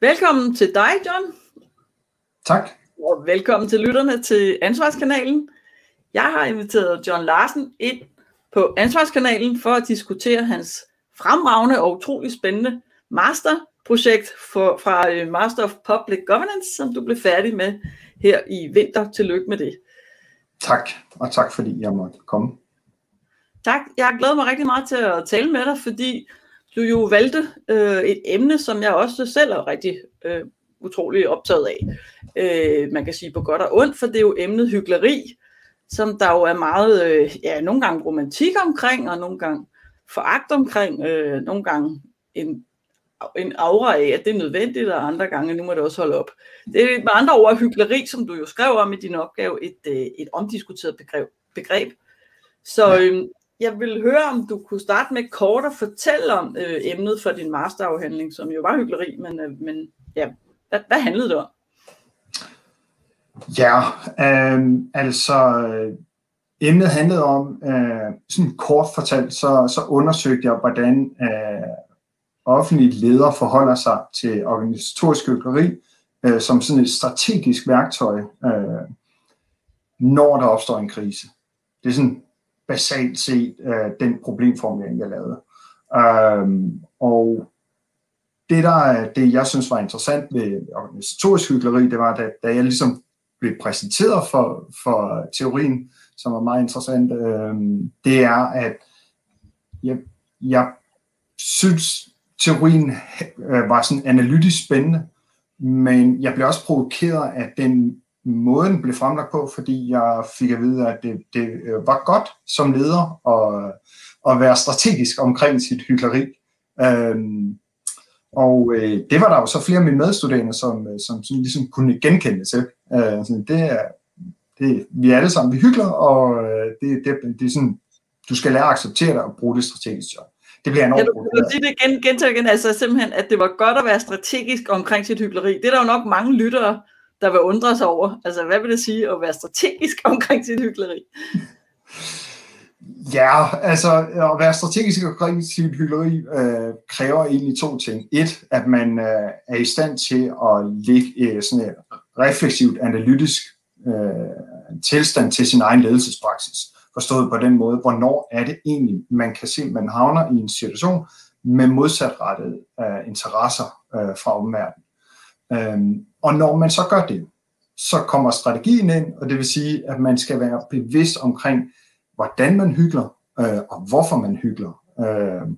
Velkommen til dig, John. Tak. Og velkommen til lytterne til Ansvarskanalen. Jeg har inviteret John Larsen ind på Ansvarskanalen for at diskutere hans fremragende og utrolig spændende masterprojekt for, fra øh, Master of Public Governance, som du blev færdig med her i vinter. Tillykke med det. Tak, og tak fordi jeg måtte komme. Tak. Jeg har glædet mig rigtig meget til at tale med dig, fordi du jo valgte øh, et emne, som jeg også selv er rigtig øh, utrolig optaget af. Øh, man kan sige på godt og ondt, for det er jo emnet hyggeleri, som der jo er meget, øh, ja, nogle gange romantik omkring, og nogle gange foragt omkring, øh, nogle gange en, en aura af, at det er nødvendigt, og andre gange, nu må det også holde op. Det er med andre ord hyggeleri, som du jo skrev om i din opgave, et, øh, et omdiskuteret begreb. begreb. Så øh, jeg vil høre, om du kunne starte med kort at fortælle om øh, emnet for din masterafhandling, som jo var hyggeleri, men, øh, men ja, hvad, hvad handlede det om? Ja, øh, altså emnet handlede om, øh, sådan kort fortalt, så, så undersøgte jeg, hvordan øh, offentlige ledere forholder sig til organisatorisk hyggeleri øh, som sådan et strategisk værktøj, øh, når der opstår en krise. Det er sådan basalt set øh, den problemformulering, jeg lavede. Øh, og det, der, det, jeg synes var interessant ved organisatorisk hyggeleri, det var, da, da jeg ligesom blev præsenteret for, for teorien, som var meget interessant, øh, det er, at jeg, jeg synes, teorien øh, var sådan analytisk spændende, men jeg blev også provokeret af den måde, den blev fremlagt på, fordi jeg fik at vide, at det, det øh, var godt som leder at, at være strategisk omkring sit hyggeleri. Øh, og øh, det var der jo så flere af mine medstuderende, som, øh, som sådan ligesom kunne genkende til. Øh, sådan, det er, det, vi er alle sammen, vi hyggeler, og øh, det, det, det er sådan, du skal lære at acceptere det og bruge det strategisk. Så det bliver enormt ja, du sige det igen, gentage igen, altså simpelthen, at det var godt at være strategisk omkring sit hyggeleri. Det er der jo nok mange lyttere, der vil undre sig over. Altså, hvad vil det sige at være strategisk omkring sit hyggeleri? Ja, altså at være strategisk omkring sit hyggeleri øh, kræver egentlig to ting. Et, at man øh, er i stand til at ligge øh, sådan et refleksivt, analytisk øh, tilstand til sin egen ledelsespraksis. Forstået på den måde, hvornår er det egentlig, man kan se, at man havner i en situation med modsatrettede øh, interesser øh, fra omverdenen. Øhm, og når man så gør det, så kommer strategien ind, og det vil sige, at man skal være bevidst omkring, hvordan man hygler, øh, og hvorfor man hygler. Øh,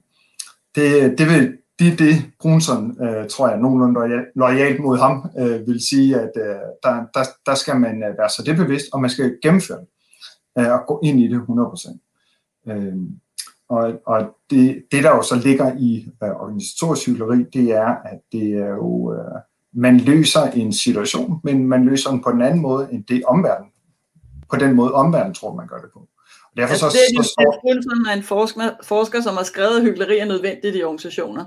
det, det, vil, det er det, Brunson, øh, tror jeg, nogenlunde lojalt mod ham, øh, vil sige, at øh, der, der, der skal man øh, være så det bevidst, og man skal gennemføre det, øh, og gå ind i det 100%. Øh, og og det, det, der jo så ligger i øh, organisatorisk hyggeleri, det er, at det er jo, øh, man løser en situation, men man løser den på en anden måde, end det omverden. På den måde omverden tror, man gør det på. Og derfor altså, så, det er så, så, en forsker, forsker, som har skrevet, at hyggeleri er nødvendigt i organisationer.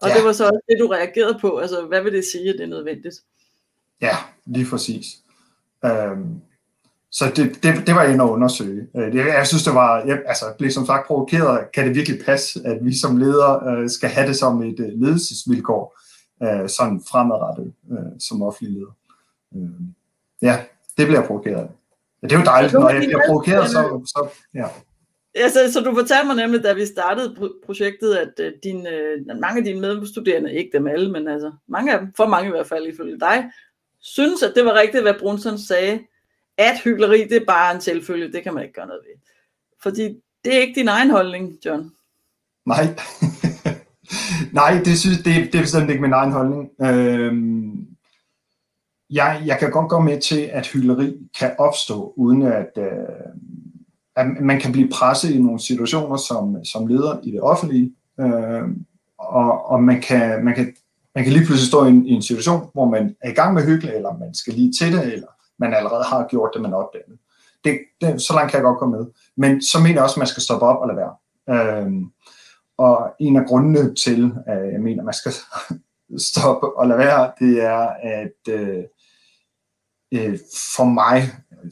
Og ja. det var så også det, du reagerede på. Altså, hvad vil det sige, at det er nødvendigt? Ja, lige præcis. Øhm, så det, det, det var en at undersøge. Øh, det, jeg synes, det var, jeg, altså, blev som sagt provokeret. Kan det virkelig passe, at vi som ledere øh, skal have det som et øh, ledelsesvilkår, øh, sådan fremadrettet øh, som offentlig leder? Øh, ja, det bliver jeg provokeret af. Ja, det er jo dejligt, når jeg bliver provokeret, så, så ja. Ja, så, så du fortalte mig nemlig, da vi startede projektet, at uh, din, uh, mange af dine medstuderende, ikke dem alle, men altså mange af dem, for mange i hvert fald ifølge dig, synes, at det var rigtigt, hvad Brunson sagde, at hyggeleri, det er bare en selvfølge, det kan man ikke gøre noget ved. Fordi det er ikke din egen holdning, John. Nej. Nej, det, synes, det, det er bestemt ikke min egen holdning. Øhm, jeg, jeg kan godt gå med til, at hylderi kan opstå, uden at, øh, at man kan blive presset i nogle situationer som, som leder i det offentlige, øh, og, og man, kan, man, kan, man kan lige pludselig stå i en, i en situation, hvor man er i gang med hygge, eller man skal lige til det, eller man allerede har gjort det, man opdagede. det. det, det så langt kan jeg godt gå med. Men så mener jeg også, at man skal stoppe op og lade være. Øh, og en af grundene til, at jeg mener, at man skal stoppe og lade være, det er, at øh, øh, for mig,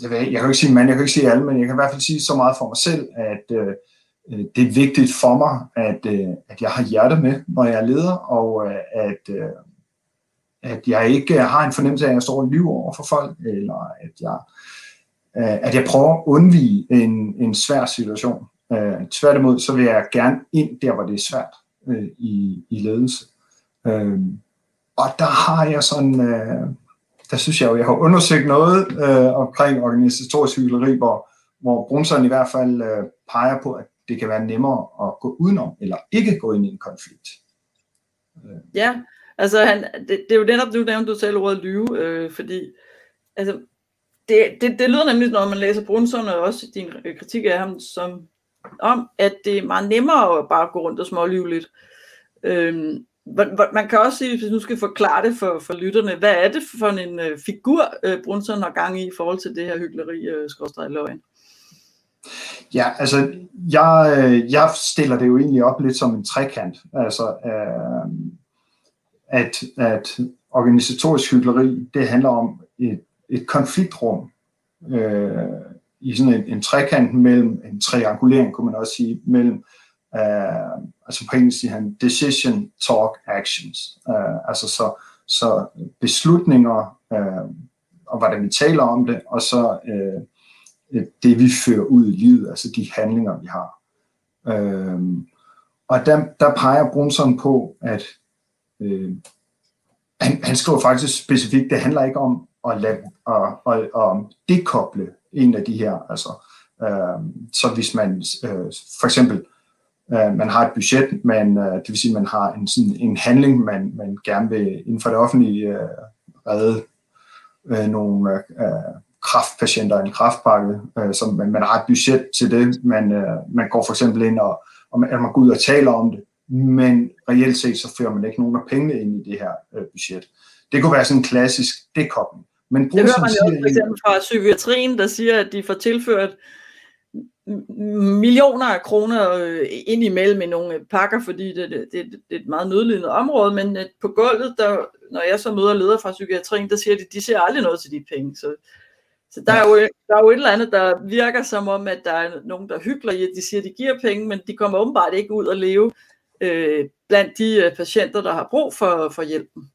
jeg, ved, jeg kan jo ikke sige mand, jeg kan ikke sige alle, men jeg kan i hvert fald sige så meget for mig selv, at øh, øh, det er vigtigt for mig, at, øh, at jeg har hjerte med, når jeg er leder, og øh, at, øh, at jeg ikke har en fornemmelse af, at jeg står og lyver over for folk, eller at jeg, øh, at jeg prøver at undvige en, en svær situation. Øh, tværtimod, så vil jeg gerne ind der, hvor det er svært øh, i, i ledelse. Øh, og der har jeg sådan, øh, der synes jeg jo, jeg har undersøgt noget øh, omkring organisatorisk hyggeleri, hvor, hvor Brunson i hvert fald øh, peger på, at det kan være nemmere at gå udenom, eller ikke gå ind i en konflikt. Øh. Ja, altså han, det, det er jo netop, du nævnte du selv ordet lyve, øh, fordi altså, det, det, det lyder nemlig, når man læser Brunson, og også din øh, kritik af ham, som om, at det er meget nemmere at bare gå rundt og smålyve lidt. Øhm, man kan også sige, hvis nu skal forklare det for, for lytterne, hvad er det for en øh, figur, øh, Brunson har gang i i forhold til det her hyggeleri, øh, skorstræk løgn? Ja, altså, jeg, øh, jeg stiller det jo egentlig op lidt som en trekant. Altså, øh, at, at organisatorisk hyggeleri, det handler om et, et konfliktrum øh, i sådan en, en trekant mellem, en triangulering kunne man også sige, mellem øh, altså på engelsk siger han decision, talk, actions. Øh, altså så, så beslutninger, øh, og hvordan vi taler om det, og så øh, det, vi fører ud i livet, altså de handlinger, vi har. Øh, og der, der peger Brunson på, at øh, han, han skriver faktisk specifikt, det handler ikke om at, lade, at, at, at dekoble en af de her, altså øh, så hvis man øh, for eksempel øh, man har et budget, men øh, det vil sige, man har en, sådan, en handling, man, man gerne vil inden for det offentlige øh, redde øh, nogle øh, kraftpatienter, en kraftpakke, øh, som man, man har et budget til det. Man, øh, man går for eksempel ind og, og man, man går ud og taler om det, men reelt set så fører man ikke nogen af pengene ind i det her øh, budget. Det kunne være sådan en klassisk dekobling. Men det hører man jo også for eksempel fra psykiatrien, der siger, at de får tilført millioner af kroner øh, ind imellem i nogle pakker, fordi det, det, det, det er et meget nødlidende område, men øh, på gulvet, der, når jeg så møder ledere fra psykiatrien, der siger de, de ser aldrig noget til de penge. Så, så der, er jo, der er jo et eller andet, der virker som om, at der er nogen, der hygler i, at de siger, at de giver penge, men de kommer åbenbart ikke ud og leve øh, blandt de øh, patienter, der har brug for, for hjælpen.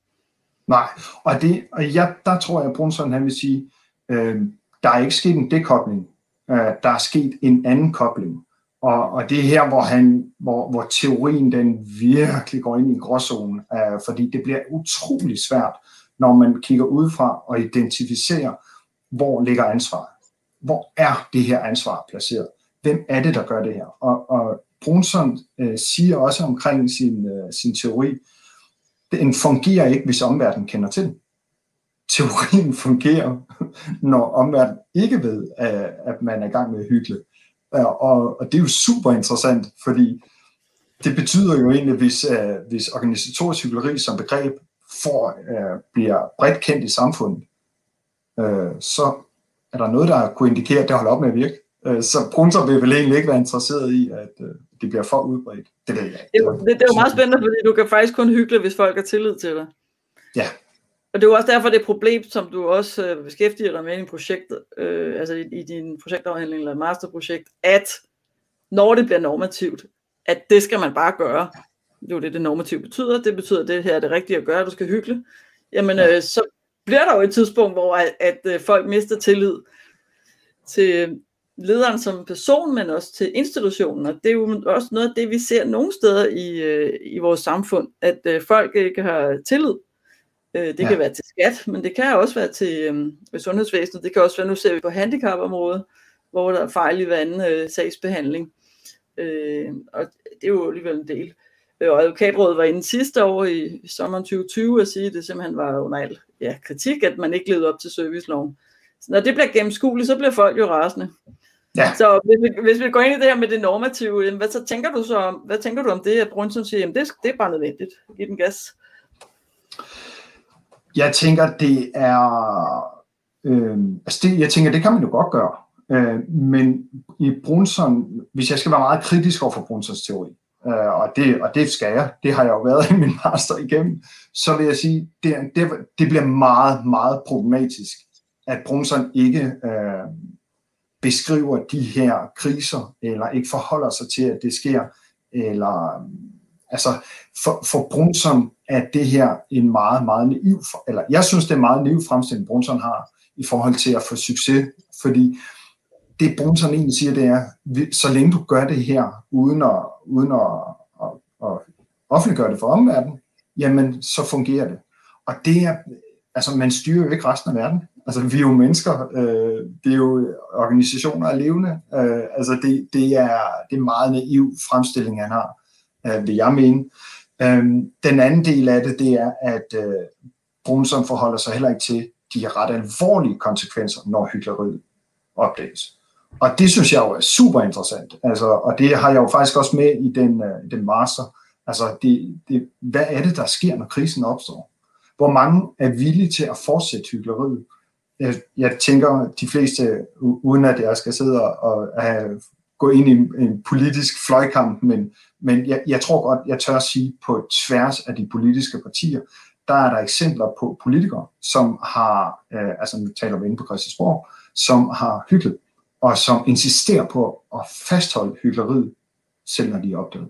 Nej, og, det, og jeg, der tror jeg, at Brunson han vil sige, øh, der er ikke sket en dekobling øh, der er sket en anden kobling. Og, og det er her, hvor, han, hvor, hvor teorien den virkelig går ind i gråzonen, øh, fordi det bliver utrolig svært, når man kigger udefra og identificerer, hvor ligger ansvaret. Hvor er det her ansvar placeret? Hvem er det, der gør det her? Og, og Brunson øh, siger også omkring sin, øh, sin teori, den fungerer ikke, hvis omverdenen kender til den teorien fungerer, når omverdenen ikke ved, at man er i gang med at hygge. Og, og det er jo super interessant, fordi det betyder jo egentlig, hvis, øh, hvis organisatorisk hyggeleri som begreb får, øh, bliver bredt kendt i samfundet, øh, så er der noget, der kunne indikere, at det holder op med at virke. Så Brunser vil vel egentlig ikke være interesseret i, at det bliver for udbredt. Det ved jeg ikke. Det, det, det er jo meget spændende, fordi du kan faktisk kun hygge, hvis folk har tillid til dig. Ja, og det er jo også derfor, det et problem, som du også øh, beskæftiger dig med i projektet, øh, altså i, i din projektafhandling eller masterprojekt, at når det bliver normativt, at det skal man bare gøre. Det er jo det, det normativt betyder. Det betyder, at det her er det rigtige at gøre, du skal hygge. Jamen, øh, så bliver der jo et tidspunkt, hvor at, at øh, folk mister tillid til lederen som person, men også til institutionen. Og det er jo også noget af det, vi ser nogle steder i, øh, i vores samfund, at øh, folk ikke har tillid Øh, det ja. kan være til skat, men det kan også være til øh, sundhedsvæsenet. Det kan også være, nu ser vi på handicapområdet, hvor der er fejl i hver anden øh, sagsbehandling. Øh, og det er jo alligevel en del. Øh, og advokatrådet var inde sidste år i, i sommeren 2020 at sige, at det simpelthen var under al ja, kritik, at man ikke levede op til serviceloven. Så når det bliver gennemskueligt, så bliver folk jo rasende. Ja. Så hvis vi, hvis vi går ind i det her med det normative, hvad så tænker du så om, hvad tænker du om det, at Brunson siger, at det, det er bare nødvendigt, giv den gas? Jeg tænker, det er... Øh, altså det, jeg tænker, det kan man jo godt gøre. Øh, men i Brunson, hvis jeg skal være meget kritisk over for Brunsons teori, øh, og, det, og det skal jeg, det har jeg jo været i min master igennem, så vil jeg sige, det, det, det bliver meget, meget problematisk, at Brunson ikke øh, beskriver de her kriser, eller ikke forholder sig til, at det sker, eller mm, altså for, for Brunson er det her en meget, meget naiv, eller jeg synes, det er meget naiv fremstilling, Brunson har i forhold til at få succes, fordi det Brunson egentlig siger, det er, så længe du gør det her, uden at, uden at, at, at offentliggøre det for omverdenen, jamen så fungerer det. Og det er, altså man styrer jo ikke resten af verden. Altså vi er jo mennesker, øh, det er jo organisationer af levende. Øh, altså det, det, er, det er meget naiv fremstilling, han har, øh, vil jeg mene. Øh, den anden del af det, det er, at øh, Brunson forholder sig heller ikke til de ret alvorlige konsekvenser, når hyggeleriet opdages. Og det synes jeg jo er super interessant. Altså, og det har jeg jo faktisk også med i den, øh, den master. Altså, det, det, hvad er det, der sker, når krisen opstår? Hvor mange er villige til at fortsætte hyggeleriet? Jeg, jeg tænker, de fleste, uden at jeg skal sidde og, og have, gå ind i en, en politisk fløjkamp, men, men jeg, jeg tror godt, jeg tør at sige, på tværs af de politiske partier, der er der eksempler på politikere, som har, øh, altså nu taler vi inde på Christiansborg, som har hygget og som insisterer på at fastholde hyggeleriet, selv når de er opdaget.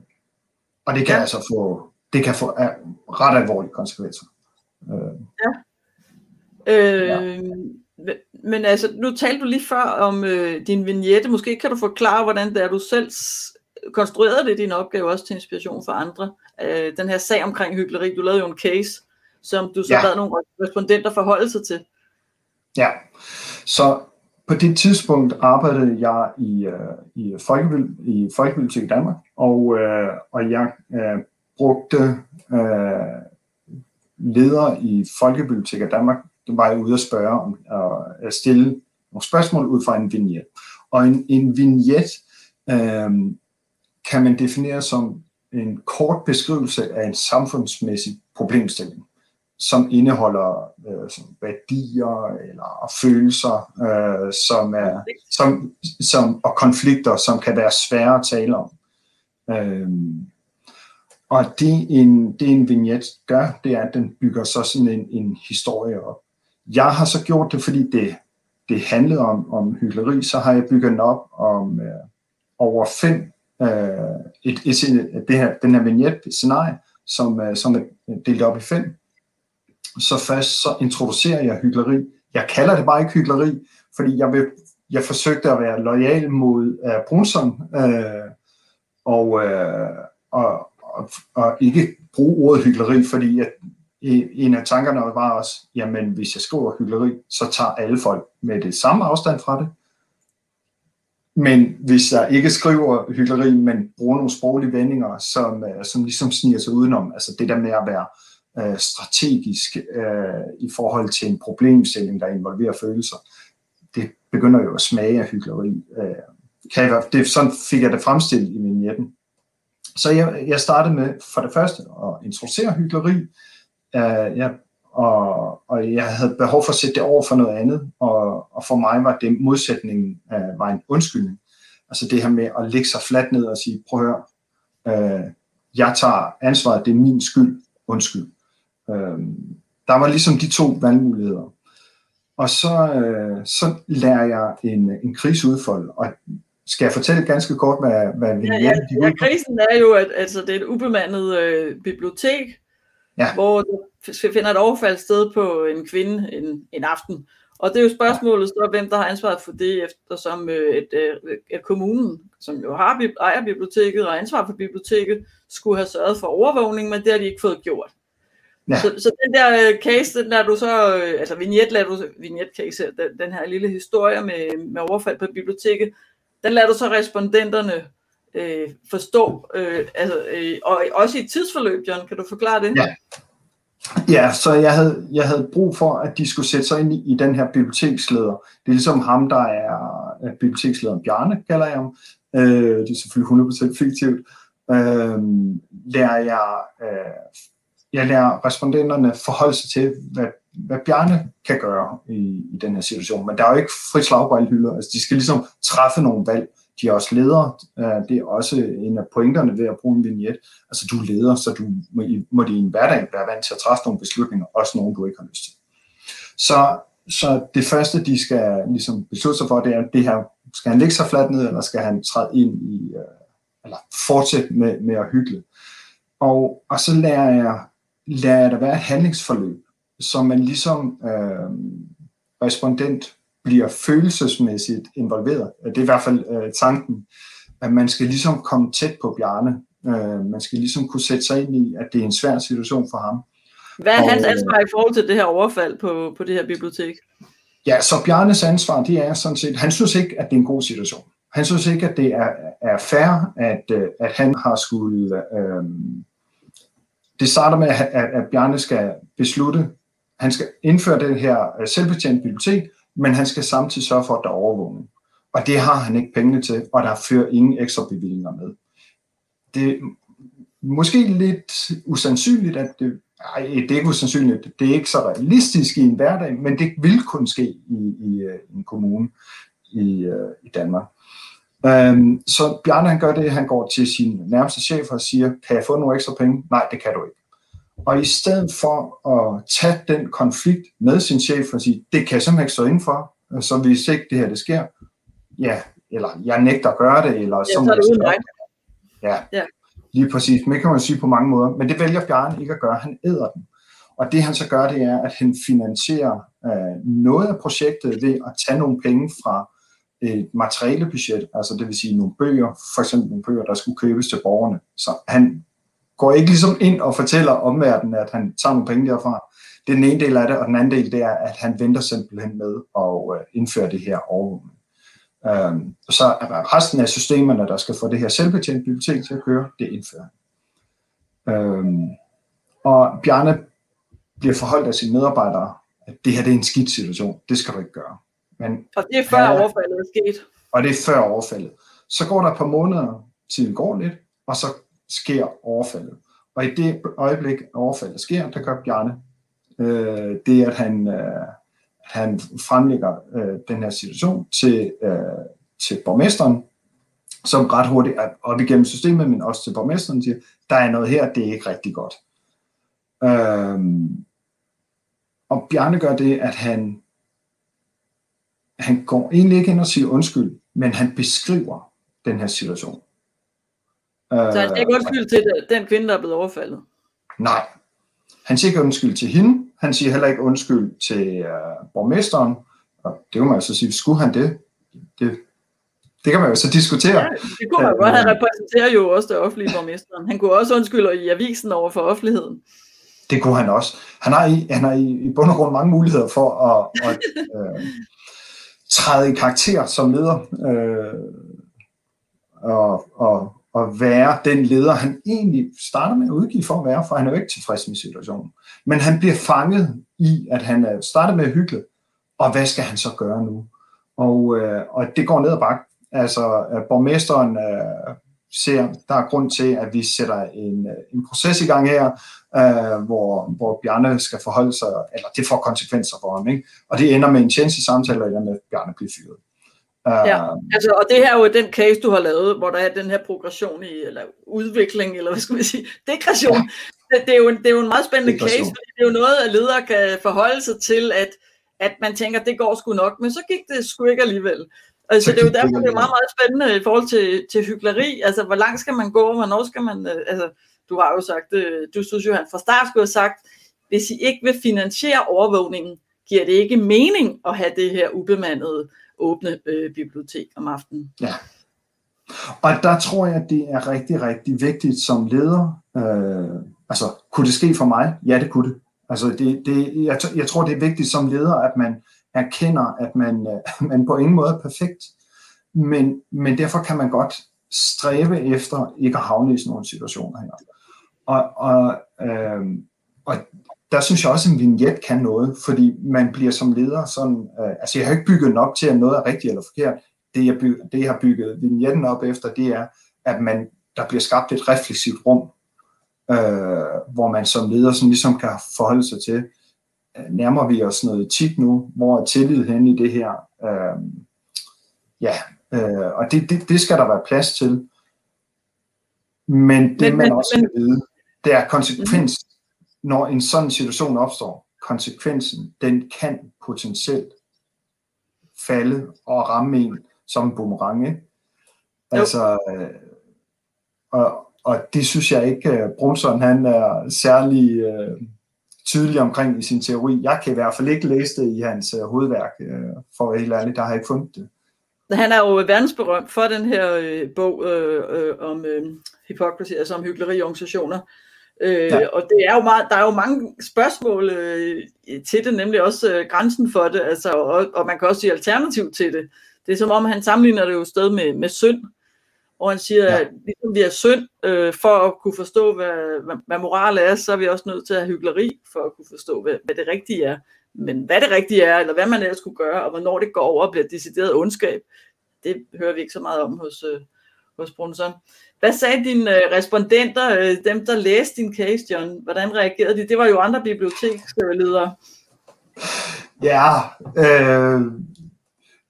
Og det kan ja. altså få, det kan få ret alvorlige konsekvenser. Øh. Ja. Øh, ja. Men altså, nu talte du lige før om øh, din vignette. Måske kan du forklare, hvordan det er, du selv konstruerede det, din opgave, også til inspiration for andre. Øh, den her sag omkring hyggeleri, du lavede jo en case, som du så ja. bad nogle respondenter forholde sig til. Ja, så på det tidspunkt arbejdede jeg i, uh, i, Folkebil, i Folkebibliotek i Danmark, og, uh, og jeg uh, brugte uh, ledere i Folkebibliotek i Danmark, der var jeg ude at spørge om at øh, stille nogle spørgsmål ud fra en vignet. Og en, en vignet øh, kan man definere som en kort beskrivelse af en samfundsmæssig problemstilling som indeholder øh, som værdier eller følelser, øh, som er, som, som, og konflikter, som kan være svære at tale om. Øh, og det en, det en vignet gør, det er, at den bygger så sådan en, en historie op. Jeg har så gjort det, fordi det, det handlede om, om hyggeleri, så har jeg bygget den op om øh, over fem, øh, et, et, det her, den her vignette-scenarie, som, øh, som er delt op i fem så først så introducerer jeg hyggeleri. Jeg kalder det bare ikke hyggeleri, fordi jeg, vil, jeg forsøgte at være lojal mod øh, Brunson øh, og, øh, og, og, og ikke bruge ordet hyggeleri, fordi at en af tankerne var også, jamen hvis jeg skriver hyggeleri, så tager alle folk med det samme afstand fra det. Men hvis jeg ikke skriver hyggeleri, men bruger nogle sproglige vendinger, som, øh, som ligesom sniger sig udenom, altså det der med at være øh, strategisk øh, i forhold til en problemstilling, der involverer følelser, det begynder jo at smage af hyggeleri. Øh, kan jeg, det, sådan fik jeg det fremstillet i min hjerten. Så jeg, jeg startede med for det første at introducere hyggeleri, øh, jeg, og, og jeg havde behov for at sætte det over for noget andet, og, og for mig var det modsætningen øh, var en undskyldning. Altså det her med at lægge sig fladt ned og sige, prøv at høre, øh, jeg tager ansvaret, det er min skyld, undskyld. Øh, der var ligesom de to valgmuligheder. Og så, øh, så lærer jeg en, en kriseudfold, og skal jeg fortælle ganske kort, hvad, hvad ja, ja, ja, krisen er jo, at altså, det er et ubemandet øh, bibliotek, ja. hvor du finder et overfald sted på en kvinde en, en aften. Og det er jo spørgsmålet, så, hvem der har ansvaret for det, eftersom øh, et, øh, et kommunen, som jo har ejer biblioteket og ansvar for biblioteket, skulle have sørget for overvågning, men det har de ikke fået gjort. Ja. Så, så den der øh, case, den der du så, øh, altså vignet lader du, vignet case, den, den her lille historie med, med overfald på biblioteket, den lader du så respondenterne øh, forstå, øh, altså, øh, og også i et tidsforløb, John, kan du forklare det? Ja. Ja, så jeg havde, jeg havde brug for, at de skulle sætte sig ind i, i den her biblioteksleder. Det er ligesom ham, der er bibliotekslederen Bjarne, kalder jeg ham. Øh, det er selvfølgelig 100% fiktivt. Øh, lærer jeg øh, jeg lærer respondenterne forholde sig til, hvad, hvad Bjarne kan gøre i, i den her situation. Men der er jo ikke frit slag på alle hylder. Altså, de skal ligesom træffe nogle valg. De er også ledere. Øh, det er også en af pointerne ved at bruge en vignet. Altså, du er leder, så du må, må i en hverdag være vant til at træffe nogle beslutninger, også nogle, du ikke har lyst til. Så, så det første, de skal ligesom beslutte sig for, det er, det her, skal han lægge sig fladt ned, eller skal han træde ind i, øh, eller fortsætte med, med at hygge. Og, og så lærer jeg, lærer jeg der være et handlingsforløb, så man ligesom øh, respondent bliver følelsesmæssigt involveret. Det er i hvert fald øh, tanken, at man skal ligesom komme tæt på Bjarne. Øh, man skal ligesom kunne sætte sig ind i, at det er en svær situation for ham. Hvad er og, hans ansvar i forhold til det her overfald på, på det her bibliotek? Ja, så Bjarnes ansvar, det er sådan set, han synes ikke, at det er en god situation. Han synes ikke, at det er, er fair, at, øh, at han har skulle... Øh, det starter med, at, at Bjarne skal beslutte, han skal indføre det her øh, selvbetjent bibliotek, men han skal samtidig sørge for, at der er overvågning. Og det har han ikke pengene til, og der fører ingen ekstra bevillinger med. Det er måske lidt usandsynligt, at det, ej, det er ikke usandsynligt, det er ikke så realistisk i en hverdag, men det vil kunne ske i, i, i en kommune i, øh, i Danmark. Øhm, så Bjarne han gør det, han går til sin nærmeste chef og siger, kan jeg få nogle ekstra penge? Nej, det kan du ikke. Og i stedet for at tage den konflikt med sin chef og sige, det kan jeg simpelthen ikke stå inden for, så hvis ikke det her det sker, ja, eller jeg nægter at gøre det, eller ja, så, er det uden ja, ja, lige præcis. Men det kan man sige på mange måder. Men det vælger Bjarne ikke at gøre. Han æder den. Og det han så gør, det er, at han finansierer øh, noget af projektet ved at tage nogle penge fra et materialebudget, altså det vil sige nogle bøger, for eksempel nogle bøger, der skulle købes til borgerne. Så han går ikke ligesom ind og fortæller omverdenen, at han tager nogle penge derfra. Det er den ene del af det, og den anden del det er, at han venter simpelthen med at øh, indføre det her overvågning. Øhm, så er resten af systemerne, der skal få det her selvbetjent bibliotek til at køre, det indfører øhm, Og Bjarne bliver forholdt af sine medarbejdere, at det her det er en skidt situation, det skal du ikke gøre. Men og det er før overfaldet er sket. Og det er før overfaldet. Så går der et par måneder, tiden går lidt, og så sker overfaldet. Og i det øjeblik, overfaldet sker, der gør Bjarne øh, det, at han, øh, han fremlægger øh, den her situation til, øh, til borgmesteren, som ret hurtigt er op igennem systemet, men også til borgmesteren siger, der er noget her, det er ikke rigtig godt. Øh, og Bjarne gør det, at han han går egentlig ikke ind og siger undskyld, men han beskriver den her situation. Så han siger ikke undskyld til den kvinde, der er blevet overfaldet? Nej. Han siger ikke undskyld til hende. Han siger heller ikke undskyld til uh, borgmesteren. Og det må man så sige, skulle han det? Det, det kan man jo så diskutere. Ja, det kunne man godt. Han repræsenterer jo også det offentlige borgmesteren. Han kunne også undskylde i avisen over for offentligheden. Det kunne han også. Han har i, han har i, i bund og grund mange muligheder for at, at uh, træde i karakter som leder. Uh, og, og, at være den leder, han egentlig starter med at udgive for at være, for han er jo ikke tilfreds med situationen. Men han bliver fanget i, at han er startet med at hygge, og hvad skal han så gøre nu? Og, øh, og det går ned ad bakke. Altså, øh, borgmesteren øh, ser, der er grund til, at vi sætter en, øh, en proces i gang her, øh, hvor, hvor Bjarne skal forholde sig, eller det får konsekvenser for ham. Ikke? Og det ender med en tjenestesamtale, og med, at Bjarne bliver fyret. Ja, øhm. altså, og det her er jo den case, du har lavet, hvor der er den her progression i, eller udvikling, eller hvad skal man sige, degression. Ja. Det, det, er jo en, det er jo en meget spændende degression. case, fordi det er jo noget, at ledere kan forholde sig til, at, at man tænker, det går sgu nok, men så gik det sgu ikke alligevel. Altså, det er jo derfor, det er meget, meget spændende i forhold til, til hyggeleri. Altså, hvor langt skal man gå, hvornår skal man... Øh, altså, du har jo sagt, øh, du synes jo, han fra start skulle have sagt, hvis I ikke vil finansiere overvågningen, giver det ikke mening at have det her ubemandede åbne øh, bibliotek om aftenen. Ja. Og der tror jeg, at det er rigtig, rigtig vigtigt som leder. Øh, altså, kunne det ske for mig? Ja, det kunne det. Altså, det, det, jeg, jeg tror, det er vigtigt som leder, at man erkender, at man, øh, man på ingen måde er perfekt. Men, men derfor kan man godt stræbe efter ikke at havne i sådan nogle situationer her. Og, og, øh, og der synes jeg også, at en vignet kan noget, fordi man bliver som leder sådan, øh, altså jeg har ikke bygget den op til, at noget er rigtigt eller forkert. Det jeg, byg, det, jeg har bygget vignetten op efter, det er, at man, der bliver skabt et refleksivt rum, øh, hvor man som leder sådan ligesom kan forholde sig til, øh, nærmer vi os noget etik nu, hvor er tillid hen i det her? Øh, ja, øh, og det, det, det skal der være plads til. Men det men, man men, også skal vide, det er konsekvens når en sådan situation opstår, konsekvensen, den kan potentielt falde og ramme en som en boomerang. Ikke? Altså, øh, og, og det synes jeg ikke, uh, Brunson han er særlig uh, tydelig omkring i sin teori. Jeg kan i hvert fald ikke læse det i hans uh, hovedværk, uh, for helt ærlig, der har jeg ikke fundet det. Han er jo verdensberømt for den her øh, bog øh, øh, om øh, hypocrisy, altså om hyggeleriorganisationer. Øh, ja. Og det er jo meget, der er jo mange spørgsmål øh, til det, nemlig også øh, grænsen for det, altså, og, og man kan også sige alternativ til det. Det er som om, han sammenligner det jo sted med, med synd, og han siger, ja. at ligesom vi er synd, øh, for at kunne forstå, hvad, hvad, hvad moral er, så er vi også nødt til at have hyggeleri, for at kunne forstå, hvad, hvad det rigtige er. Men hvad det rigtige er, eller hvad man ellers skulle gøre, og hvornår det går over og bliver decideret ondskab, det hører vi ikke så meget om hos, øh, hos Brunson. Hvad sagde dine øh, respondenter, øh, dem der læste din case, John? Hvordan reagerede de? Det var jo andre biblioteksledere. Ja, øh,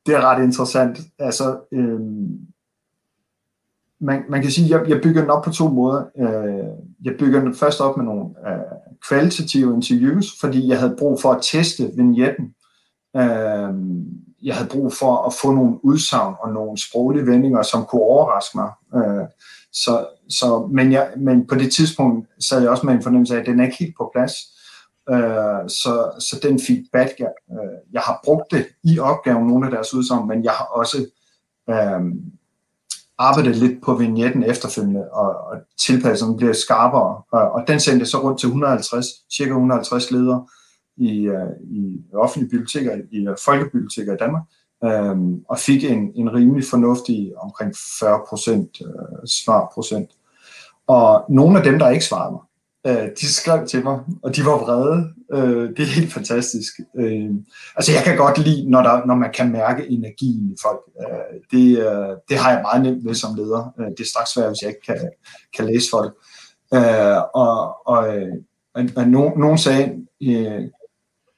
det er ret interessant. Altså, øh, man, man kan sige, at jeg, jeg bygger den op på to måder. Øh, jeg bygger den først op med nogle øh, kvalitative interviews, fordi jeg havde brug for at teste vignetten. Øh, jeg havde brug for at få nogle udsagn og nogle sproglige vendinger, som kunne overraske mig. Øh, så, så, men, jeg, men på det tidspunkt sad jeg også med en fornemmelse af, at den er ikke helt på plads. Øh, så, så den feedback, jeg, øh, jeg har brugt det i opgaven, nogle af deres udsagn, men jeg har også øh, arbejdet lidt på vignetten efterfølgende, og, og tilpasset den bliver skarpere. Og, og den sendte så rundt til 150, cirka 150 ledere i, øh, i offentlige biblioteker, i øh, folkebiblioteker i Danmark, øh, og fik en, en rimelig fornuftig omkring 40 procent øh, svarprocent. Og nogle af dem, der ikke svarede mig, øh, de skrev til mig, og de var vrede. Øh, det er helt fantastisk. Øh, altså jeg kan godt lide, når, der, når man kan mærke energien i folk. Øh, det, øh, det har jeg meget nemt med som leder. Øh, det er straks svært, hvis jeg ikke kan, kan læse folk. Øh, og, og, øh, og, og nogen, nogen sagde, øh,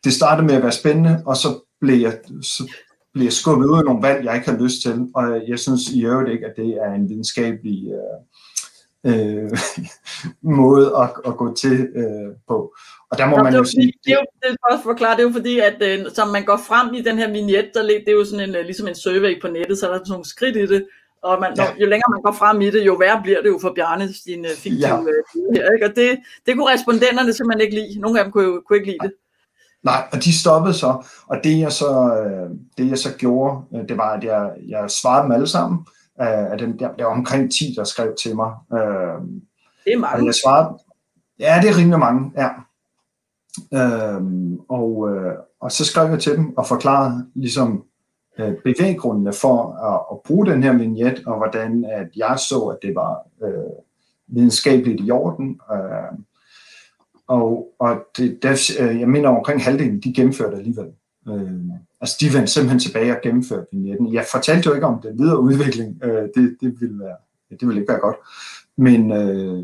det startede med at være spændende, og så blev jeg, så blev jeg skubbet ud af nogle valg, jeg ikke har lyst til. Og jeg synes i øvrigt ikke, at det er en videnskabelig øh, øh, måde at, at gå til øh, på. Og der må Nå, man jo sige... Det er jo, det er for forklare, det er jo fordi, at øh, som man går frem i den her vignette, der, det er jo sådan en, øh, ligesom en survey på nettet, så der er sådan nogle skridt i det, og man, ja. jo længere man går frem i det, jo værre bliver det jo for Bjarne, sin uh, fiktive ja. uh, her, ikke? Og det, det kunne respondenterne simpelthen ikke lide. Nogle af dem kunne, jo, kunne ikke lide det. Nej, og de stoppede så, og det jeg så, øh, det jeg så gjorde, øh, det var, at jeg, jeg svarede dem alle sammen. Af den, der, der var omkring 10, der skrev til mig. Det er mange. Og jeg svarede, ja, det er rimelig mange, ja. Øhm, og, øh, og så skrev jeg til dem og forklarede ligesom øh, bevæggrundene for at, at bruge den her vignet, og hvordan at jeg så, at det var øh, videnskabeligt i orden. Øh, og, og det, der, øh, jeg mener omkring halvdelen, de gennemførte alligevel. Øh, altså de vendte simpelthen tilbage og gennemførte vignetten. Jeg fortalte jo ikke om den videre udvikling, øh, det, det, ville være, det ville ikke være godt. Men, øh,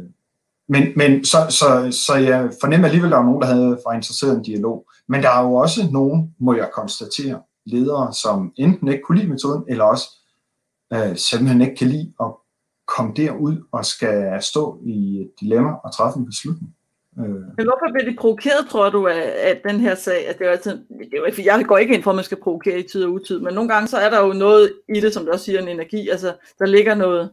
men, men så, så, så jeg fornemmer alligevel, at der var nogen, der havde var interesseret en dialog. Men der er jo også nogen, må jeg konstatere, ledere, som enten ikke kunne lide metoden, eller også øh, simpelthen ikke kan lide at komme derud og skal stå i et dilemma og træffe en beslutning. Øh. Men hvorfor bliver de provokeret, tror du, af, af den her sag? At det er altid, det er jo, jeg går ikke ind for, at man skal provokere i tid og utid, men nogle gange så er der jo noget i det, som du også siger, en energi. Altså, der ligger noget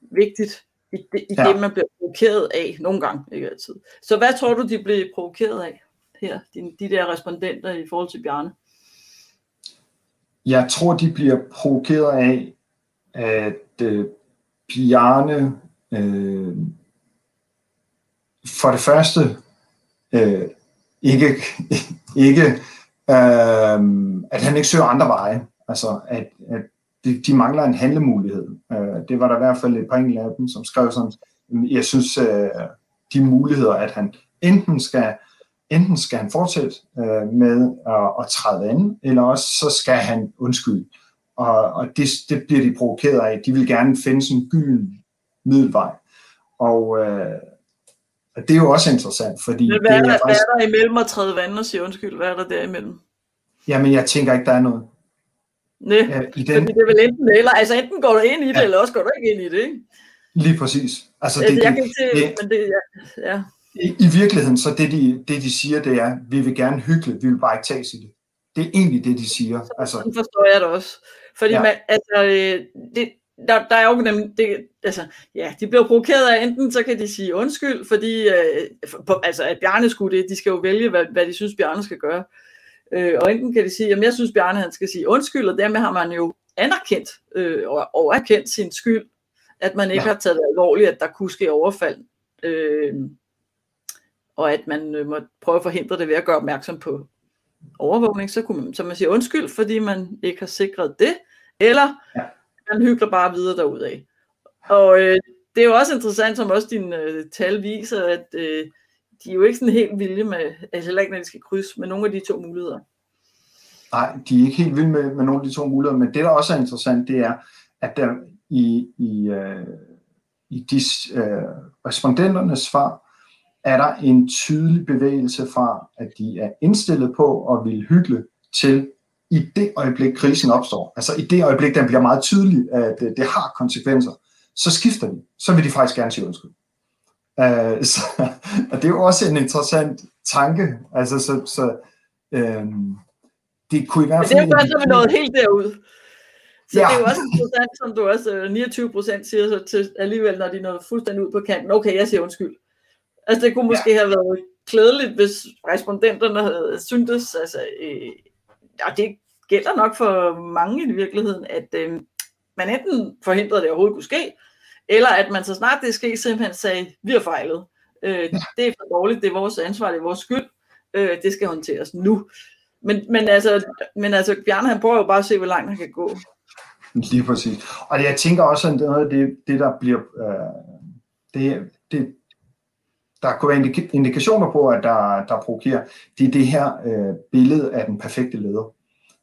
vigtigt i det, i ja. det man bliver provokeret af nogle gange, ikke altid. Så hvad tror du, de bliver provokeret af her, de, de der respondenter i forhold til Bjarne? Jeg tror, de bliver provokeret af, at øh, Bjarne øh, for det første øh, ikke, ikke øh, at han ikke søger andre veje. Altså, at, at de, de mangler en handlemulighed. Øh, det var der i hvert fald et par enkelte af dem, som skrev sådan, jeg synes, øh, de muligheder, at han enten skal enten skal han fortsætte øh, med at, at træde an, eller også så skal han undskylde. Og, og det, det bliver de provokeret af. De vil gerne finde sådan en gylden middelvej. Og, øh, det er jo også interessant, fordi... Men hvad, er der, faktisk... hvad er der imellem at træde vand og sige undskyld? Hvad er der derimellem? Jamen, jeg tænker ikke, der er noget. Nej, i den... fordi det er vel enten eller. Altså, enten går du ind i det, ja. eller også går du ikke ind i det, ikke? Lige præcis. Altså, det, det, jeg kan ikke se, det, men det, ja. ja. I, I virkeligheden, så det de, det de siger, det er, vi vil gerne hygge, vi vil bare ikke tages i det. Det er egentlig det, de siger. Så, altså, sådan forstår jeg det også. Fordi ja. man, altså, øh, det, der, der er jo nemlig, det, altså, ja, de bliver provokeret af, enten så kan de sige undskyld, fordi, øh, på, altså, at Bjarne skulle det, de skal jo vælge, hvad, hvad de synes, Bjarne skal gøre. Øh, og enten kan de sige, jamen jeg synes, Bjarne han skal sige undskyld, og dermed har man jo anerkendt øh, og, erkendt sin skyld, at man ikke ja. har taget det alvorligt, at der kunne ske overfald. Øh, og at man øh, må prøve at forhindre det ved at gøre opmærksom på overvågning, så kunne man, så man sige undskyld, fordi man ikke har sikret det, eller ja han hygger bare videre derudad. Og øh, det er jo også interessant, som også dine øh, tal viser, at øh, de er jo ikke sådan helt vilde med, altså heller ikke når de skal krydse med nogle af de to muligheder. Nej, de er ikke helt vilde med, med nogle af de to muligheder, men det der også er interessant, det er, at der i, i, øh, i de øh, respondenternes svar, er der en tydelig bevægelse fra, at de er indstillet på at ville hygge til i det øjeblik, krisen opstår. Altså i det øjeblik, den bliver meget tydelig, at det, det har konsekvenser, så skifter de. Så vil de faktisk gerne sige undskyld. Uh, så, og det er jo også en interessant tanke. Altså, så, så øhm, det kunne i hvert fald... Men det er jo bare, så noget helt derud. Så ja. det er jo også interessant, som du også, 29 øh, procent siger så til alligevel, når de når fuldstændig ud på kanten, okay, jeg siger undskyld. Altså det kunne måske ja. have været klædeligt, hvis respondenterne havde syntes, altså, ja, det gælder nok for mange i virkeligheden, at øh, man enten forhindrede, at det overhovedet kunne ske, eller at man så snart det sker, simpelthen sagde, vi har fejlet. Øh. Det er for dårligt, det er vores ansvar, det er vores skyld, øh, det skal håndteres nu. Men, men, altså, men altså, Bjarne han prøver jo bare at se, hvor langt han kan gå. Lige præcis. Og jeg tænker også, at noget af det, det der bliver, øh, det, det, der kunne være indikationer på, at der, der provokerer, det er det her øh, billede af den perfekte leder.